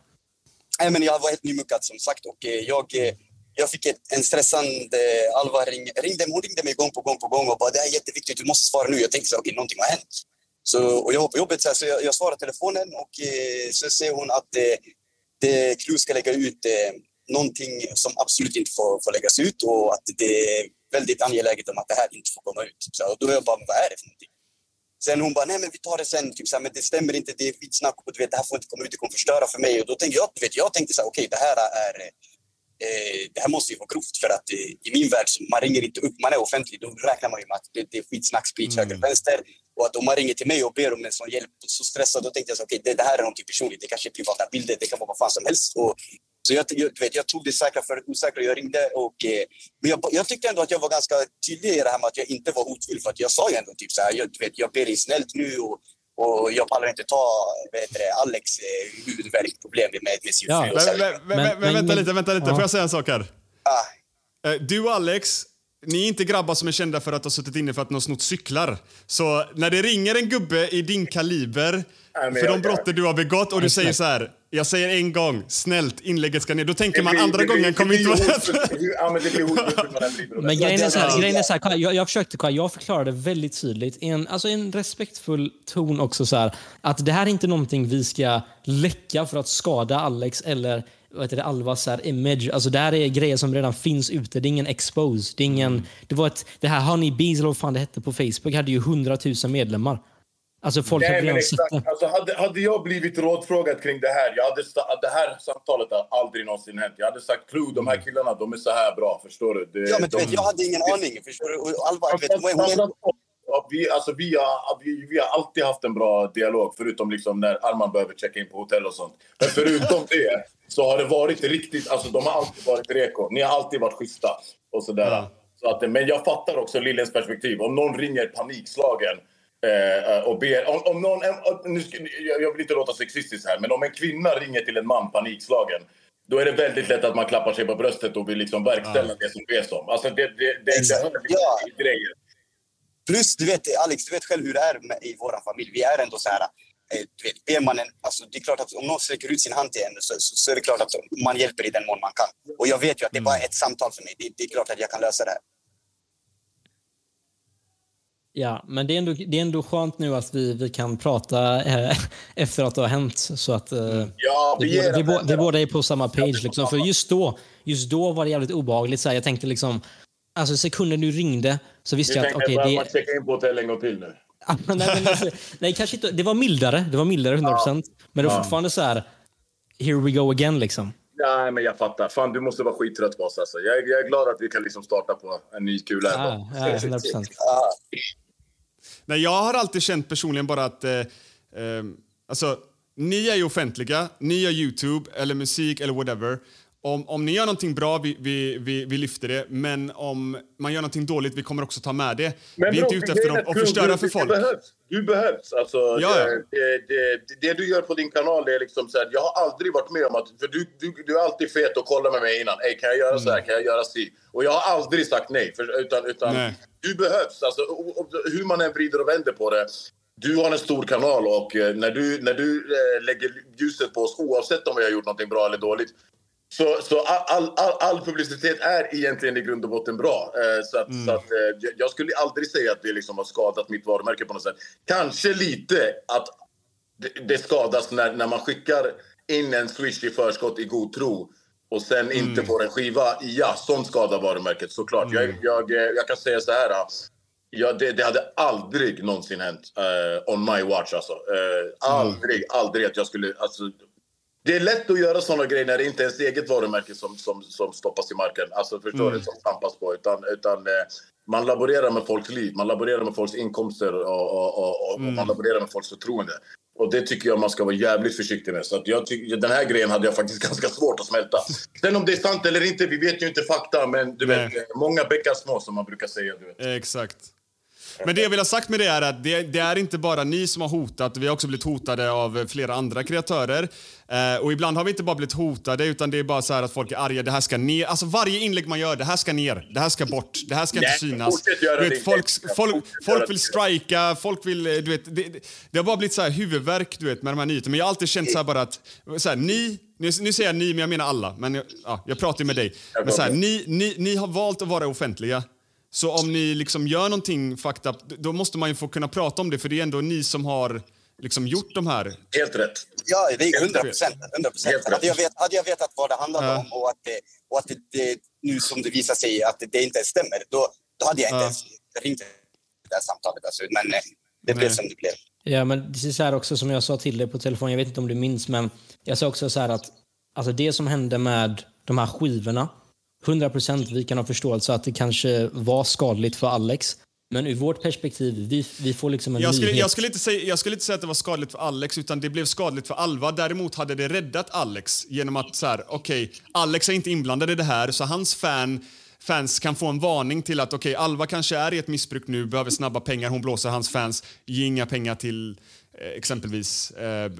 Nej, men jag var helt nymuckad som sagt och eh, jag, eh, jag fick en, en stressande Alva ring, ringde, hon ringde mig gång på gång på gång och bara det här är jätteviktigt, du måste svara nu. Jag tänkte så okej, någonting har hänt. Så, och jag var på jobbet så, här, så jag, jag svarar telefonen och eh, så säger hon att eh, det, Clue ska lägga ut eh, någonting som absolut inte får, får läggas ut och att det är väldigt angeläget om att det här inte får komma ut. Så, och då är jag bara, vad är det för någonting? Sen hon bara, nej men vi tar det sen, typ så här, men det stämmer inte, det är skitsnack och du vet, det här får inte komma ut, det kommer förstöra för mig. Och då tänkte jag, du vet, jag tänkte så här, okej, det här är, eh, det här måste ju vara grovt för att eh, i min värld, så man ringer inte upp, man är offentlig, då räknar man ju med att det, det är skitsnack, speech, höger och vänster. Och att om man ringer till mig och ber om en sån hjälp, så stressad, då tänkte jag så okej, det, det här är någonting personligt, det kanske är privata bilder, det kan vara vad fan som helst. Och, så jag, jag, vet, jag tog det säkra för det osäkra, jag ringde och eh, men jag, jag tyckte ändå att jag var ganska tydlig i det här med att jag inte var hotfull för att jag sa ju ändå typ så här, jag, vet, jag ber dig snällt nu och, och jag pallar inte ta det, Alex eh, huvudvärksproblem med, sin Ja, Men, men, men, Men- men, vänta lite, vänta lite. ja. Får jag säga en sak här? Ah, Eh, Du och Alex, ni är inte grabbar som är kända för att ha suttit inne för att ni har snott cyklar. Så när det ringer en gubbe i din kaliber för de brotten du har begått och du säger så här, jag säger en gång, snällt, inlägget ska ner. Då tänker man blir- andra blir- gången kommer inte vara. Ja, men det blir hotfullt grejen är så här, grejen är så här kolla, jag, jag försökte, kolla, jag förklarade väldigt tydligt i en, alltså en respektfull ton också så här, att det här är inte någonting vi ska läcka för att skada Alex eller vad heter det, Alvas så här, image. Alltså det här är grejer som redan finns ute. Det är ingen expose. Det, är ingen, det, var ett, det här Honey Bees, eller vad fan det hette på Facebook, hade ju 100 000 medlemmar. Alltså folk Nej, hade men exakt. Alltså, hade, hade jag blivit rådfrågad kring det här, jag hade det här samtalet har aldrig någonsin hänt. Jag hade sagt Clue, de här killarna, de är så här bra, förstår du? Det, ja, men de, vet, jag hade ingen aning. Förstår du? Vet, hon, vi, alltså, vi, har, vi, vi har alltid haft en bra dialog, förutom liksom när Arman behöver checka in på hotell och sånt. Men förutom det så har det varit riktigt, alltså de har alltid varit reko. Ni har alltid varit schyssta och sådär. Ja. Så att, men jag fattar också Lillens perspektiv. Om någon ringer panikslagen och ber... Om, om någon, nu ska, jag vill inte låta sexistisk här, men om en kvinna ringer till en man panikslagen då är det väldigt lätt att man klappar sig på bröstet och vill liksom verkställa det som bes om. Alltså det, det, det, det Exakt. hör liksom Ja. grejer. Plus, du vet, Alex, du vet själv hur det är med, i vår familj. Vi är ändå så här... eh, Du vet, ber man en, alltså, det är klart att om någon sträcker ut sin hand till en så, så, så är det klart att man hjälper i den mån man kan. Och jag vet ju att det är bara ett samtal för mig. Det, det är klart att jag kan lösa det här. Ja, men det är ändå, det är ändå skönt nu att vi, vi kan prata eh, efter att det har hänt. Så att eh, Ja, vi, vi båda, vi, vi båda är på samma page. Liksom. För just då, just då var det jävligt obehagligt. Så här, jag tänkte liksom, alltså sekunden du ringde så visste jag att okej, okay, det, man checka in på hotell en gång till nu? Ja, nej, men alltså, nej, kanske inte. Det var mildare. Det var mildare 100%. Men det var fortfarande så här, here we go again liksom. Nej, men jag fattar. Fan, du måste vara skittrött på oss. Alltså. Jag, är- jag är glad att vi kan liksom starta på en ny kula. ändå. Ja, ja, 100%. Ah, Nej, jag har alltid känt personligen bara att... Eh, eh, alltså, ni är ju offentliga, ni gör Youtube eller musik eller whatever. om, om ni gör någonting bra, vi, vi, vi, vi lyfter det. Men om man gör någonting dåligt, vi kommer också ta med det. Men vi är bro, inte ute efter att förstöra för folk. Behövs. Du behövs. Alltså, Ja, det, det, det, du gör på din kanal det är liksom så här, jag har aldrig varit med om att... För du, du, du är alltid fet och kollar med mig innan. Ey, kan jag göra så här? Kan jag göra si? Och jag har aldrig sagt nej. För, utan utan Nej. du behövs. Alltså, och, och, hur man än vrider och vänder på det. Du har en stor kanal och eh, när du, när du eh, lägger ljuset på oss oavsett om vi har gjort något bra eller dåligt så, så all, all, all, publicitet är egentligen i grund och botten bra. Eh, så att, så att, eh, jag- skulle aldrig säga att det liksom har skadat mitt varumärke på något sätt. Kanske lite att det, det skadas när, när man skickar in en swish i förskott i god tro och sen inte får en skiva. Ja, sånt skadar varumärket såklart. Jag, jag, eh, jag kan säga så här. Ja, det, det hade aldrig någonsin hänt eh, on my watch. Alltså. Eh, aldrig, aldrig att jag skulle... Alltså, det är lätt att göra såna grejer när det inte är ens eget varumärke som, som, som stoppas i marken. Alltså förstår du? Som trampas på. Utan, utan eh, man laborerar med folks liv, man laborerar med folks inkomster och, och, och, och man laborerar med folks förtroende. Och det tycker jag man ska vara jävligt försiktig med. Så att jag den här grejen hade jag faktiskt ganska svårt att smälta. Sen om det är sant eller inte, vi vet ju inte fakta. Men du Nej. vet, eh, många bäckar små som man brukar säga. Du vet. Exakt. Men det jag vill ha sagt med det är att det, det är inte bara ni som har hotat, vi har också blivit hotade av flera andra kreatörer. Eh, och ibland har vi inte bara blivit hotade utan det är bara så att folk är arga, det här ska ner. Alltså varje inlägg man gör, det här ska ner, det här ska bort, det här ska inte synas. Du vet, folk, folk, folk vill strika, folk vill, du vet, det, det, har bara blivit så här huvudvärk du vet med de här nyheterna. Men jag har alltid känt så bara att, så här, ni, nu, nu säger jag ni men jag menar alla, men jag, ja, jag pratar ju med dig. Men så här, ni, ni, ni har valt att vara offentliga. Så om ni liksom gör någonting fucked up, då måste man ju få kunna prata om det för det är ändå ni som har liksom gjort de här... Helt rätt. Ja, det är 100 procent. 100 procent. Helt rätt. Hade, jag vet, hade jag vetat vad det handlade Ja. om och att, det, och att det, det, nu som det visar sig att det inte stämmer, då, då hade jag inte Ja. ens ringt det här samtalet. Alltså. Men eh, det blev Nej. som det blev. Ja, men det är så här också som jag sa till dig på telefon, jag vet inte om du minns, men jag sa också så här att alltså det som hände med de här skivorna, 100% vi kan ha förståelse att det kanske var skadligt för Alex. Men ur vårt perspektiv, vi, vi får liksom en Jag skulle, nyhet. jag, skulle inte säga, jag skulle inte säga att det var skadligt för Alex, utan det blev skadligt för Alva. Däremot hade det räddat Alex genom att så här, okej, Alex är inte inblandad i det här, så hans fan, fans kan få en varning till att okej, Alva kanske är i ett missbruk nu, behöver snabba pengar, hon blåser hans fans, ge inga pengar till eh, exempelvis eh,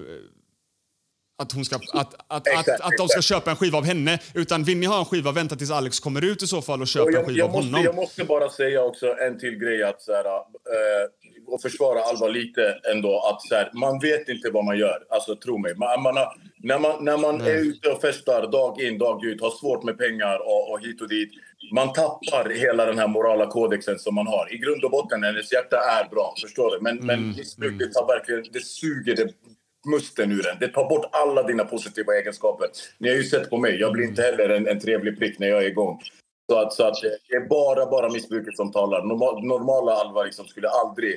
att, hon ska, att, att, att, Exakt, att, de ska köpa en skiva av henne. Utan vill ni ha en skiva, vänta tills Alex kommer ut i så fall och köper Och en skiva jag, av måste, honom. jag måste bara säga också en till grej att så här, eh, och försvara Alva lite ändå att så här, man vet inte vad man gör. Alltså tro mig. Man, man har, när man, när man är ute och festar dag in dag ut, har svårt med pengar och, och hit och dit. Man tappar hela den här morala kodexen som man har. I grund och botten, hennes hjärta är bra, förstår du? Men, men missbruk, det tar verkligen, det suger det musten ur en. Det tar bort alla dina positiva egenskaper. Ni har ju sett på mig, jag blir inte heller en, en trevlig prick när jag är igång. Så att, så att eh, det är bara, bara missbruket som talar. Normal, normala Alva liksom skulle aldrig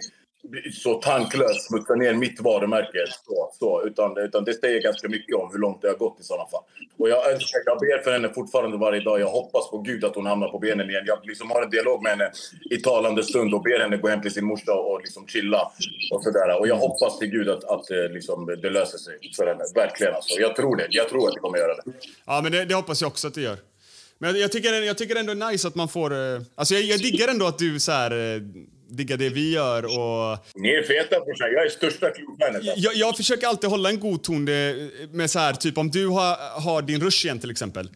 så tanklöst smutsa ner mitt varumärke. Så, så, utan, utan det säger ganska mycket om hur långt det har gått i sådana fall. Och jag, önskar, jag ber för henne fortfarande varje dag. Jag hoppas på Gud att hon hamnar på benen igen. Jag liksom har en dialog med henne i talande stund och ber henne gå hem till sin morsa och liksom chilla. Och, sådär. och jag hoppas till Gud att, att eh, liksom, det löser sig för henne. Verkligen alltså. Jag tror det. Jag tror att det kommer göra det. Ja, men det, det hoppas jag också att det gör. Men jag, jag, tycker, jag tycker ändå nice att man får... Eh, alltså jag, jag diggar ändå att du så här, eh, diggar det vi gör och... Ni är feta brorsan. Jag är största. Alltså. Jag, jag försöker alltid hålla en god ton med så här, typ om du har, har din rush igen till exempel.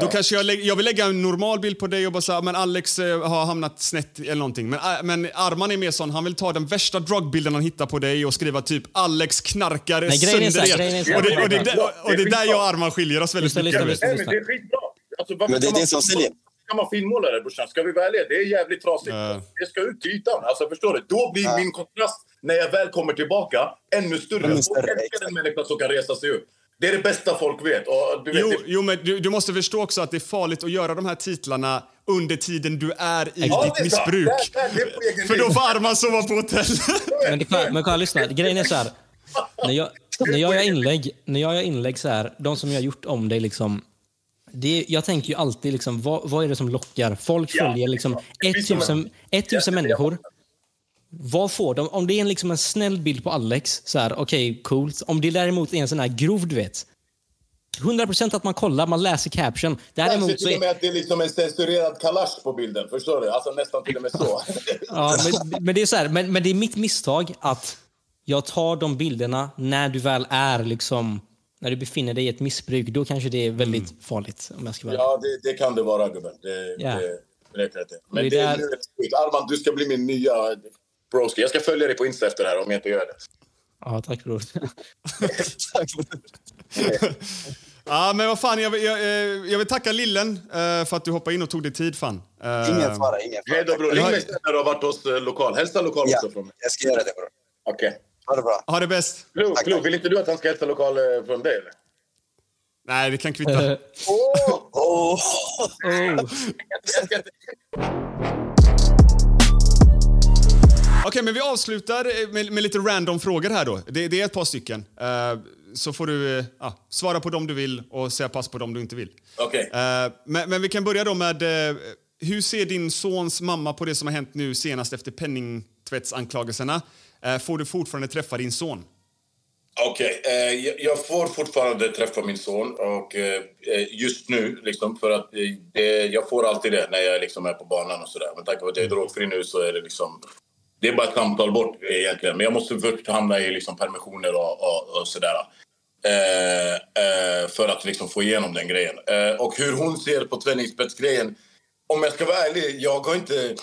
Då kanske jag, lä- jag vill lägga en normal bild på dig och bara säga men Alex eh, har hamnat snett eller någonting. Men, äh, men Arman är mer sån, han vill ta den värsta drugbilden han hittar på dig och skriva typ Alex knarkar Nej, sönder er. Och det, och, det, Det är och, och det är där jag och Arman skiljer oss väldigt Lyssna, lyssna, mycket. lyssna. Nej, men det är skitbra. Alltså, Men det är det som säljer. Kan man finmåla det brorsan? Ska vi vara ärliga? Det är jävligt trasigt. Det ska ut till ytan. Alltså, förstår du? Då blir min kontrast när jag väl kommer tillbaka ännu större. Ännu större, älskar exakt. en människa som kan resa sig upp. Det är det bästa folk vet. Och, du vet Jo, det- jo men du, du måste förstå också att det är farligt att göra de här titlarna under tiden du är i Ja, ditt missbruk. Det är- det För då får Arman sova på hotell. Men, men kolla, lyssna. Grejen är så här. När jag, när jag gör inlägg, när jag gör inlägg så här, de som jag har gjort om dig liksom. Det, jag tänker ju alltid liksom, vad, vad är det som lockar? Folk Ja, följer liksom ja. Det blir som 1000, 1000 människor. Vad får de? Om det är en, liksom en snäll bild på Alex, så här, okej, coolt. Om det däremot är en sån här grov, du vet. 100% att man kollar, man läser caption. Kanske Däremot så till och med att det är liksom en censurerad kalash på bilden. Förstår du? Alltså nästan till och med så. ja, men, men, det är så här, men, men det är mitt misstag att jag tar de bilderna när du väl är liksom när du befinner dig i ett missbruk. Då kanske det är väldigt Mm. farligt. Om jag ska vara ja, det, det kan det vara gubben. Det, Ja. det, det rätt. Men Det det, är är där- nu det. Armand, du ska bli min nya broski. Jag ska följa dig på Insta efter det här om jag inte gör det. Ja, tack bror. Ja, men vad fan, jag, vill- jag, eh, jag vill tacka Lillen eh, för att du hoppade in och tog dig tid. Fan. Eh, Ingen fara, ingen fara. Hej då bror. Ring mig sen när du har varit hos lokal. Hälsa lokal Ja, också från mig. jag ska göra det bror. Okej. Ha det bra. Ha det bäst. Klo, Tack, Klo, tack. vill inte du att han ska hälsa lokal eh, från dig eller? Nej, det kan kvitta. Åh! Okej, men vi avslutar eh, med, med lite random frågor här då. Det, det är ett par stycken. Eh, så får du eh, ja, svara på dem du vill och säga pass på dem du inte vill. Okej. Eh, men, men vi kan börja då med... eh, hur ser din sons mamma på det som har hänt nu senast efter penningtvättsanklagelserna? Eh, får du fortfarande träffa din son? Okej, eh, jag, får fortfarande träffa min son och eh, eh, just nu liksom för att eh, det, jag får alltid det när jag liksom är på banan och sådär. Men tack vare att jag är drogfri nu så är det liksom det är bara ett samtal bort egentligen. Men jag måste först hamna i liksom permissioner och, och, och sådär. Eh, eh, för att liksom få igenom den grejen. Eh, och hur hon ser på tvättningsspetsgrejen... Om jag ska vara ärlig, jag har inte...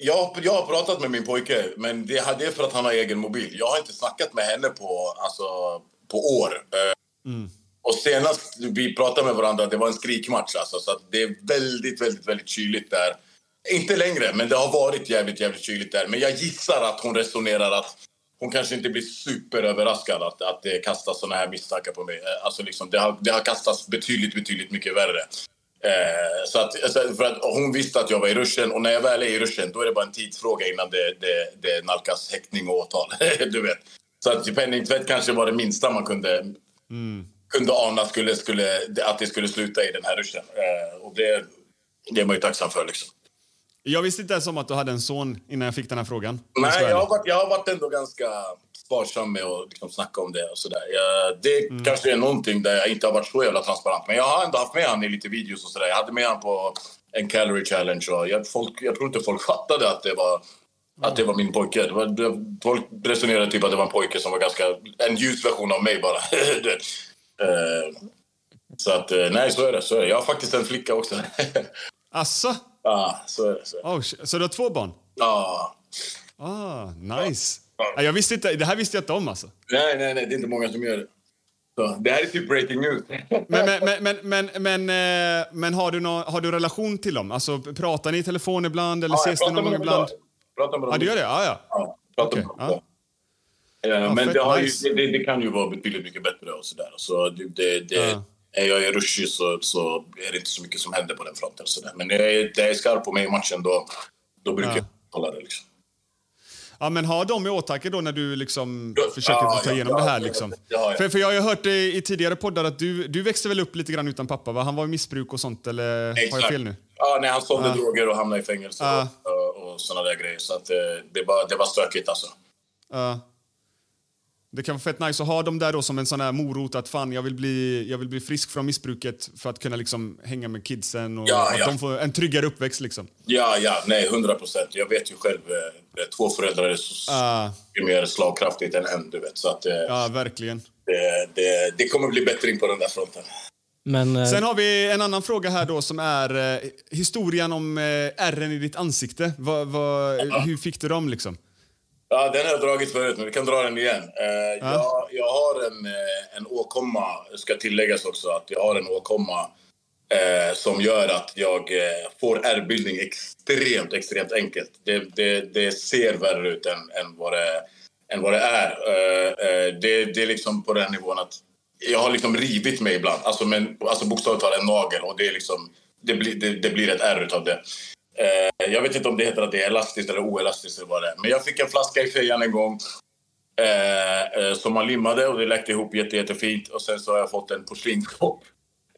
Jag, jag har pratat med min pojke, men det, det är för att han har egen mobil. Jag har inte snackat med henne på, alltså, på år. Eh, Och senast vi pratade med varandra, det var en skrikmatch. Alltså, så det är väldigt, väldigt, väldigt kyligt där. Inte längre, men det har varit jävligt, jävligt kyligt där. Men jag gissar att hon resonerar att hon kanske inte blir superöverraskad att, att det kastas såna här misstankar på mig. Eh, Alltså liksom, det, har, det har kastats betydligt, betydligt mycket värre. Eh, så att, alltså, för att hon visste att jag var i ruschen och när jag väl är i ruschen då är det bara en tidsfråga innan det, det, det nalkas häktning och åtal. du vet. Så att penningtvätt kanske var det minsta man kunde, kunde ana skulle, skulle, att det skulle sluta i den här ruschen. Eh, och det, det är man ju tacksam för. Liksom. Jag visste inte ens om att du hade en son innan jag fick den här frågan. Nej, jag har, varit, jag har varit ändå ganska sparsam med att liksom snacka om det. Och sådär. Jag, det kanske är någonting där jag inte har varit så jävla transparent. Men jag har ändå haft med han i lite videos och sådär. Jag hade med han på en calorie challenge. Och jag, folk, jag tror inte folk fattade att det var, att det var min pojke. Det var, folk resonerade typ att det var en pojke som var ganska... En ljus version av mig bara. Eh, så att, eh, nej, så är det. Så är det. Jag har faktiskt en flicka också. Asså? Ja, så är det. Så, är det. Oh, så du har två barn? Ja. Ah, nice. Ja, jag visste inte, det här visste jag inte om alltså. Nej, nej, nej, det är inte många som gör det. Så, det här är typ breaking news. Men, men, men, men, men, men, eh, men har, du nå, har du relation till dem? Alltså, pratar ni i telefon ibland eller Ja, ses ni pratar någon gång med dem ibland? idag. Pratar med dem Ja, du gör det? Ja, ja. Ja, pratar Okej, med dem ja. Eh, Ja, men det, nice. ju, det, det kan ju vara betydligt mycket bättre och sådär. Så det, det. Är jag är rushig så, så är det inte så mycket som händer på den fronten. Och sådär. Men när jag är, när jag är skarp på mig i matchen då, då brukar Ja. jag hålla det. Liksom. Ja, men ha dem i åtanke då när du liksom Ja, försöker ja, ta igenom ja, det här. Liksom. För, för jag har hört i, tidigare poddar att du, du växte väl upp lite grann utan pappa? Va? Han var i missbruk och sånt, eller har jag Exakt. fel nu? Ja, när han sålde droger och hamnade i fängelse och, och, och såna där grejer. Så att, eh, det, var, det var stökigt alltså. Det kan vara fett nice att ha dem där då som en sån här morot att fan jag vill bli, jag vill bli frisk från missbruket för att kunna liksom hänga med kidsen och Ja, att ja. de får en tryggare uppväxt liksom. Ja, ja, nej, hundra procent. Jag vet ju själv, eh, två föräldrar är så Ja. mycket mer slagkraftigt än en, du vet. Så att eh, Ja, verkligen. det, det, det kommer bli bättring på den där fronten. Men eh, Sen har vi en annan fråga här då som är eh, historien om eh, ärren i ditt ansikte. Va, va, hur fick du dem liksom? Ja, den har jag dragit förut, men vi kan dra den igen. Eh, jag, jag har en, eh, en åkomma, ska tilläggas också, att jag har en åkomma eh, som gör att jag eh, får ärrbildning extremt, extremt enkelt. Det, det, det ser värre ut än, än, vad, det, än vad det är. Eh, eh, det, det är liksom på den nivån att jag har liksom rivit mig ibland, alltså, men, alltså bokstavligt talat en nagel och det, är liksom, det, blir, det, det blir ett ärr utav det. Eh, jag vet inte om det heter att det är elastiskt eller oelastiskt. Eller vad det är. Men jag fick en flaska i fejan en gång eh, eh som man limmade och det läckte ihop jätte, jättefint. Och sen så har jag fått en porslinskopp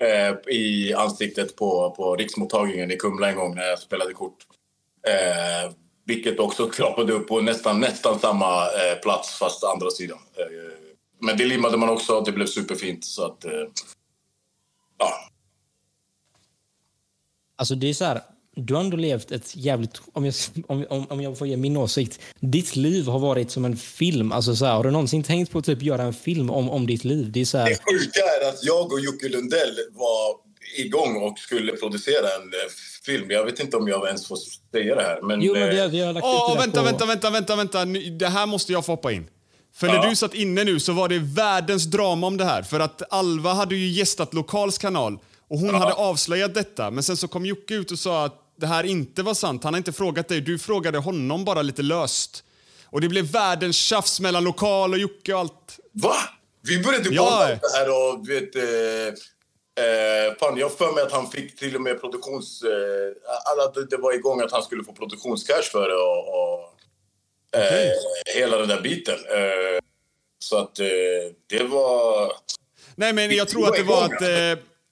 eh, i ansiktet på, på riksmottagningen i Kumla en gång när jag spelade kort. Eh, vilket också krapade upp på nästan, nästan samma eh, plats, fast andra sidan. Eh, men det limmade man också, och det blev superfint. Så att, ja. Alltså det är så här, du har ändå levt ett jävligt... Om jag, om, om, om jag får ge min åsikt. Ditt liv har varit som en film. Alltså så här, har du någonsin tänkt på att typ göra en film om, om ditt liv? Det är så här... Det sjuka är att jag och Jocke Lundell var igång och skulle producera en eh, film. Jag vet inte om jag ens får säga det här. Men, Jo, men vi har, eh, vi har lagt Åh, ut det där vänta, på... vänta, vänta, vänta, Det här måste jag få hoppa in. För när Ja. du satt inne nu så var det världens drama om det här. För att Alva hade ju gästat Lokals kanal och hon hade avslöjat detta. Men sen så kom Jocke ut och sa att det här inte var sant. Han har inte frågat dig, du frågade honom bara lite löst. Och det blev världens tjafs mellan Lokal och Jocke och allt. Va? Vi började Ja. bolla om det här och vet... Eh, eh, fan, jag för mig att han fick till och med produktions... Eh, alla, det, det var igång att han skulle få produktionscash för det och, och eh, hela den där biten. Eh, så att eh, det var... Nej, men jag tror att det var att...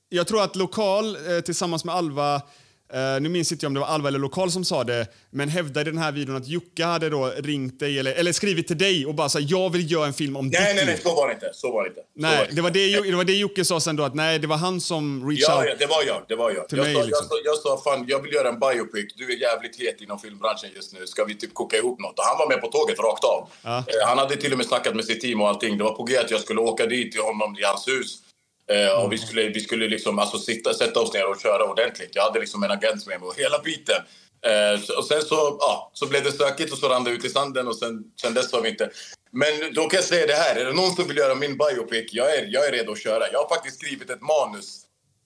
Jag tror att Lokal eh, tillsammans med Alva, eh, nu minns inte jag om det var Alva eller Lokal som sa det, men hävdade i den här videon att Jocke hade då ringt dig eller, eller skrivit till dig och bara sagt jag vill göra en film om Nej, ditt nej, nej, liv." så var det inte. Så var det inte. Nej, det det var det, det var det Jocke sa sen då att nej, det var han som reached Ja, out. ja, det var jag. Det var jag. Till Jag, mig, sa, liksom. jag, sa, jag sa fan, jag vill göra en biopic. Du är jävligt het inom filmbranschen just nu. Ska vi typ koka ihop något? Och han var med på tåget rakt av. Ja. Eh, han hade till och med snackat med sitt team och allting. Det var på G att jag skulle åka dit till honom i hans hus. Eh, och vi skulle, vi skulle liksom, alltså, sitta, sätta oss ner och köra ordentligt. Jag hade liksom en agent med mig och hela biten. Eh, och sen så, ja, så blev det stökigt och så rann det ut i sanden och sen, sen dess vi inte... Men då kan jag säga det här, är det någon som vill göra min biopic, jag är, jag är redo att köra. Jag har faktiskt skrivit ett manus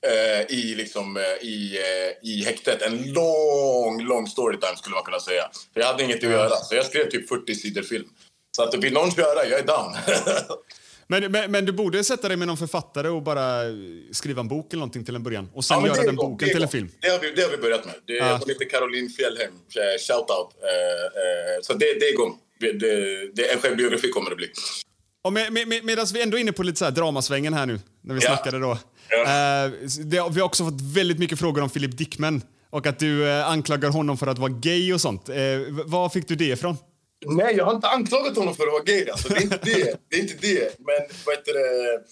eh, i, liksom, eh, i, eh, i häktet. En lång, lång storytime skulle man kunna säga. För jag hade inget att göra, så jag skrev typ 40 sidor film. Så att vill någon köra, jag är down. Men, men, men du borde sätta dig med någon författare och bara skriva en bok eller någonting till en början. Och sen Ja, göra den boken till en film. Det har vi, det har vi börjat med. Det, Ja. Hon heter Caroline Fjällhem. Eh, Shoutout. Eh, eh, så det, det är igång. Det, det, en självbiografi kommer det bli. Och med, med, med, Medan vi ändå är inne på lite så här dramasvängen här nu, när vi Ja. snackade då. Ja. Eh, det, vi har också fått väldigt mycket frågor om Philip Dickman och att du anklagar honom för att vara gay och sånt. Var fick du det ifrån? Nej, jag har inte anklagat honom för att vara gay. Alltså, det är inte det. Det är inte det. Men vad heter det?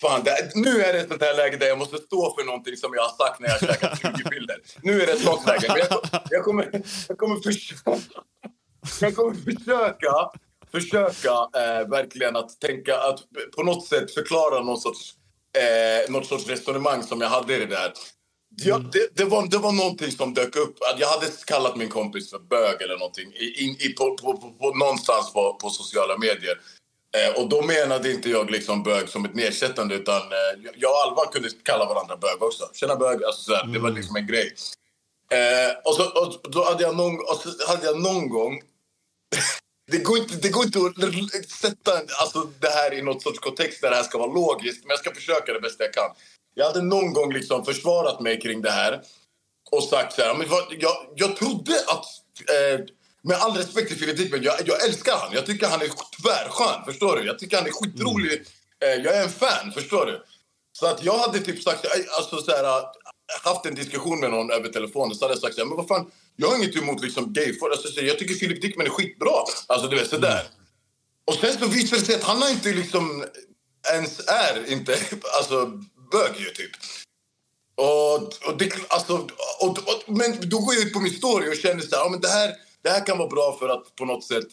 Fan, det, nu är det ett sånt här läge där jag måste stå för någonting som jag har sagt när jag har käkat 20 bilder. Nu är det ett sånt läge. Men jag, jag, kommer, jag kommer försöka... Jag kommer försöka, försöka eh, verkligen att tänka att på något sätt förklara någon sorts, eh, något sorts resonemang som jag hade i det där. Ja, det, det, var, det var någonting som dök upp. Jag hade kallat min kompis för bög eller någonting i, i, på, på, på, på, någonstans på, på sociala medier. Eh, och då menade inte jag liksom bög som ett nedsättande utan eh, jag och Alva kunde kalla varandra bög också. Tjena bög, alltså sådär. Det var liksom en grej. Eh, och, så, och då hade jag någon, hade jag någon gång... det, går inte, det går inte att sätta alltså, det här i något sorts kontext där det här ska vara logiskt. Men jag ska försöka det bästa jag kan. Jag hade någon gång liksom försvarat mig kring det här och sagt så här, men vad, jag, jag trodde att... Eh, med all respekt till Philip Dickman, jag, jag älskar han. Jag tycker han är tvärskön, förstår du? Jag tycker han är skitrolig. Eh, jag är en fan, förstår du? Så att jag hade typ sagt, alltså så här, haft en diskussion med någon över telefon så hade jag sagt så här, men vad fan, jag har inget emot liksom gay alltså, så här, Jag tycker Philip Dickman är skitbra. Alltså du vet sådär. Och sen så visade det sig att han har inte liksom ens är inte, alltså bög ju typ. Och, och det, alltså, och, och, men då går jag ut på min story och känner så här, ja, men det här, det här kan vara bra för att på något sätt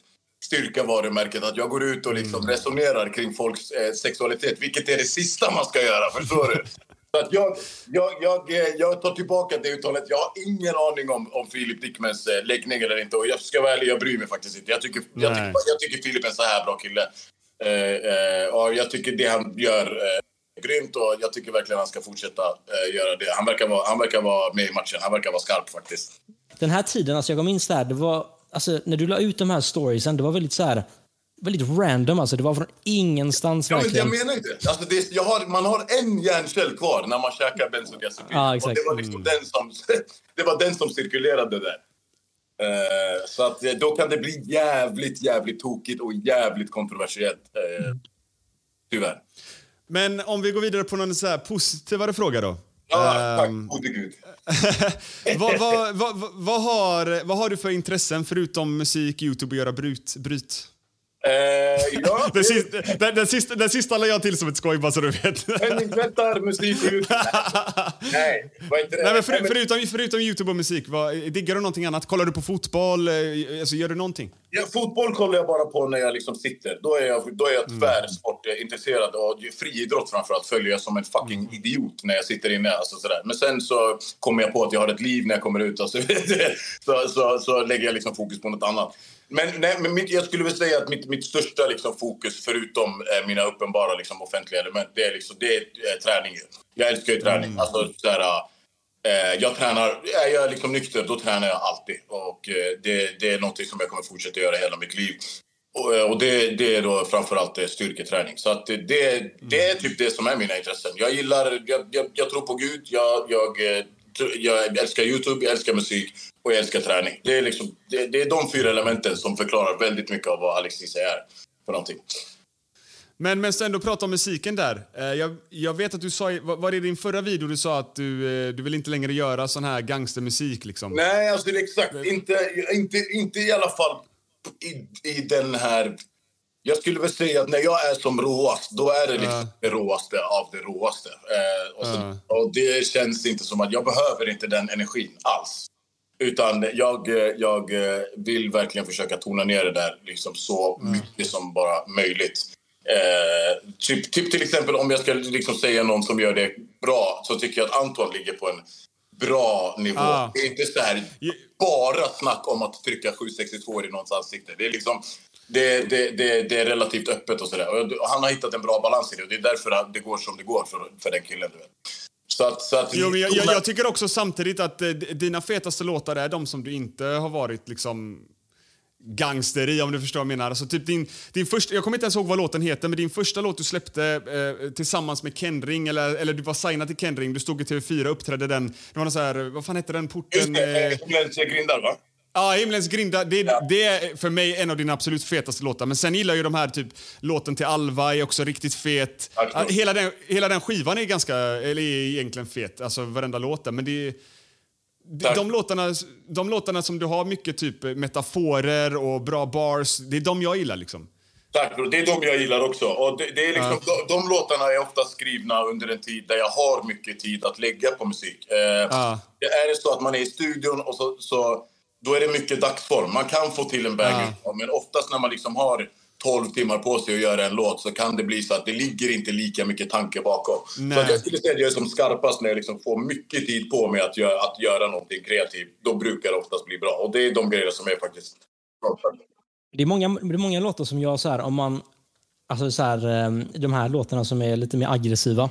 styrka varumärket. Att jag går ut och liksom resonerar kring folks eh, sexualitet, vilket är det sista man ska göra, förstår du? Så att jag, jag, jag, eh, jag tar tillbaka det uttalet. Jag har ingen aning om, om Filip Dickmans eh, läggning eller inte. Och jag ska vara ärlig, jag bryr mig faktiskt inte. Jag tycker, jag tycker, jag tycker Filip är en så här bra kille. Eh, eh, och jag tycker det han gör eh, grymt och jag tycker verkligen han ska fortsätta eh, göra det. Han verkar, vara, han verkar vara med i matchen. Han verkar vara skarp faktiskt. Den här tiden, alltså jag minns där, det var, alltså, när du la ut de här storiesen, det var väldigt så här, väldigt random. Alltså, det var från ingenstans Ja, men jag menar inte. Alltså det, jag har, man har en hjärncell kvar när man käkar bensodiazepin. Och exakt. det var liksom den som, det var den som cirkulerade där. Eh, så att eh, då kan det bli jävligt, jävligt tokigt och jävligt kontroversiellt. Uh, tyvärr. Men om vi går vidare på någon så här positivare fråga då. Ja, tack Ehm, gode gud. vad, vad, vad, vad, har, vad har du för intressen förutom musik, Youtube och göra brut? bryt? Eh, ja, Den sista, den, den, sista, den sista la jag till som ett skoj, bara så du vet. Penningtvättar, musik och Youtube. Nej, var inte det. Nej, men för, Nej, men- förutom, förutom Youtube och musik, vad, diggar du någonting annat? Kollar du på fotboll? Eh, Alltså, gör du någonting? Ja, fotboll kollar jag bara på när jag liksom sitter. Då är jag, då är jag Mm. tvärsportintresserad. Och friidrott framförallt följer jag som en fucking Mm. idiot när jag sitter inne. Alltså sådär. Men sen så kommer jag på att jag har ett liv när jag kommer ut och så, så, så, lägger jag liksom fokus på något annat. Men, nej, men mitt, jag skulle väl säga att mitt, mitt största liksom fokus, förutom eh, mina uppenbara liksom, offentliga element, det är, liksom, det är eh, träning. Jag älskar ju träning. Mm. Alltså, sådär, Eh, jag tränar, är jag liksom nykter, då tränar jag alltid. Och eh, det, det är något som jag kommer fortsätta göra hela mitt liv. Och, eh, och det, det är då framförallt eh, styrketräning. Så att det, det, är typ det som är mina intressen. Jag gillar, jag, jag, jag tror på Gud, jag, jag, eh, jag älskar Youtube, jag älskar musik och jag älskar träning. Det är, liksom, det, det är de fyra elementen som förklarar väldigt mycket av vad Alexis är för någonting. Men men ändå prata om musiken där. Eh, Jag, jag vet att du sa, var det i din förra video du sa att du, eh, du vill inte längre göra sån här gangstermusik liksom? Nej, alltså exakt. Inte, inte, inte i alla fall i, i den här... Jag skulle väl säga att när jag är som råast, då är det liksom det råaste av det råaste. Eh, och, så, och det känns inte som att jag behöver inte den energin alls. Utan jag, jag vill verkligen försöka tona ner det där liksom så mycket som bara möjligt. Eh, typ, typ till exempel om jag ska liksom säga någon som gör det bra så tycker jag att Anton ligger på en bra nivå. Ah. Det är inte så här bara snack om att trycka 762 i någons ansikte. Det är liksom... Det, det, det, det är relativt öppet och sådär. Han har hittat en bra balans i det och det är därför det går som det går för, för den killen. Du vet. Så att, så att Jo, men jag, jag, jag tycker också samtidigt att eh, dina fetaste låtar är de som du inte har varit liksom gangster i, om du förstår vad jag menar. Alltså, typ din, din första, jag kommer inte ens ihåg vad låten heter, men din första låt du släppte eh, tillsammans med Kendring, eller, eller du var signad till Kendring, du stod i TV4 och uppträdde den. Det var någon så här, vad fan hette den Just porten? det, Eh, grindar va? Ja, Himlens grinda. Det, det är för mig en av dina absolut fetaste låtar. Men sen gillar jag ju de här, typ låten till Alva är också riktigt fet. Ja. Hela den, hela den skivan är ganska, eller är egentligen fet, alltså varenda låt där. Men det, de, låtarna, de låtarna som du har mycket typ metaforer och bra bars, det är de jag gillar liksom. Tack, bro. det är de jag gillar också. Och det, det är liksom, de, de låtarna är ofta skrivna under en tid där jag har mycket tid att lägga på musik. Eh, Ja. är det så att man är i studion och så, så då är det mycket dagsform. Man kan få till en banger, men oftast när man liksom har 12 timmar på sig att göra en låt så kan det bli så att det ligger inte lika mycket tanke bakom. Nej. Så att jag skulle säga att jag är som skarpast när jag liksom får mycket tid på mig att göra, att göra någonting kreativt. Då brukar det oftast bli bra. Och det är de grejerna som är faktiskt Det är många, det är många låtar som jag, så här, om man, alltså så här, eh, de här låtarna som är lite mer aggressiva.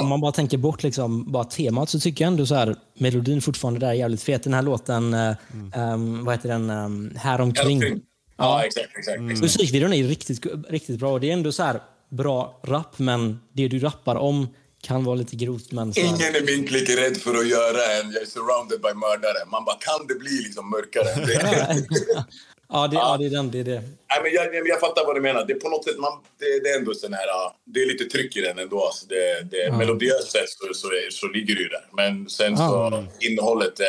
Om man bara tänker bort liksom, bara temat så tycker jag ändå så här, melodin fortfarande där är jävligt fet. Den här låten, eh, ehm, vad heter den, um, Häromkring. Häromkring. Ja, exakt. exakt, exakt. Musikvideon är riktigt, riktigt bra. och Det är ändå så här bra rap, men det du rappar om kan vara lite grovt. Men så Ingen är min klick rädd för att göra en Jag är surrounded by mördare. Man bara, kan det bli liksom mörkare? Det, ja, det, ja, det är den. Det är det. Nej, men jag, jag, fattar vad du menar. Det är på något sätt, man, det, det är ändå sån här, ja, det är lite tryck i den ändå. Alltså det, det, Melodiöst sett så, så, är- så ligger det ju där. Men sen så, innehållet eh,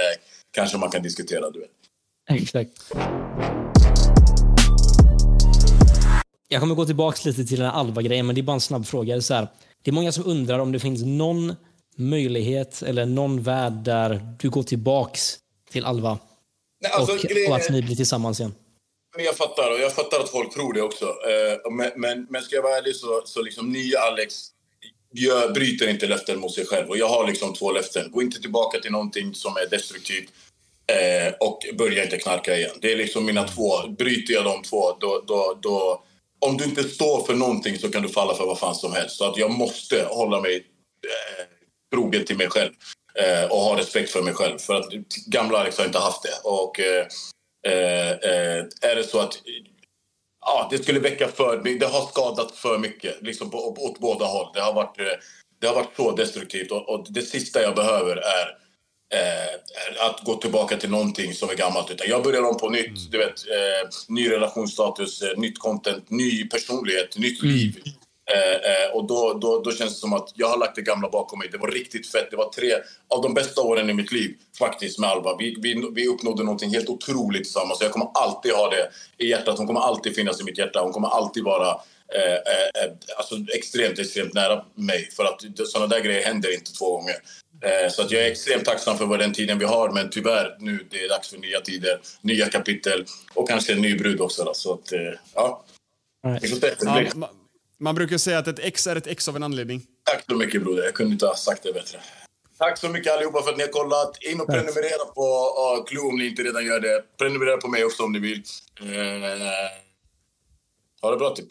kanske man kan diskutera, du vet. Exakt. Jag kommer gå tillbaka lite till den här Alva-grejen, men det är bara en snabb fråga. Så här, det är många som undrar om det finns någon möjlighet eller någon värld där du går tillbaks till Alva Nej, alltså, och, och att är- ni blir tillsammans igen. Men jag fattar, och jag fattar att folk tror det också. Eh, men, men, men ska jag vara ärlig så, så liksom nya Alex jag bryter inte löften mot sig själv. Och jag har liksom två löften. Gå inte tillbaka till någonting som är destruktivt eh, och börja inte knarka igen. Det är liksom mina två. Bryter jag de två, då, då, då... Om du inte står för någonting så kan du falla för vad fan som helst. Så att jag måste hålla mig eh, trogen till mig själv eh, och ha respekt för mig själv. För att gamla Alex har inte haft det. Och eh, är det så att ja, det skulle väcka för Det har skadat för mycket liksom på, åt båda håll. Det har varit, eh, det har varit så destruktivt. Och, och det sista jag behöver är, eh, att gå tillbaka till någonting som är gammalt. Utan jag börjar om på nytt. Du vet, eh, ny relationsstatus, eh, nytt content, ny personlighet, nytt liv. Eh, eh, och då, då, då känns det som att jag har lagt det gamla bakom mig. Det var riktigt fett. Det var tre av de bästa åren i mitt liv faktiskt med Alba. Vi, vi, vi uppnådde någonting helt otroligt tillsammans. Jag kommer alltid ha det i hjärtat. Hon kommer alltid finnas i mitt hjärta. Hon kommer alltid vara eh, eh, alltså extremt, extremt nära mig. För att sådana där grejer händer inte två gånger. Eh, så att jag är extremt tacksam för den tiden vi har. Men tyvärr, nu det är dags för nya tider, nya kapitel och kanske en ny brud också. Då. Så att, eh, ja. Se. Ja, man brukar säga att ett ex är ett ex av en anledning. Tack så mycket broder. Jag kunde inte ha sagt det bättre. Tack så mycket allihopa för att ni har kollat. In och prenumerera på uh, Clue om ni inte redan gör det. Prenumerera på mig också om ni vill. Uh, ha det bra typ.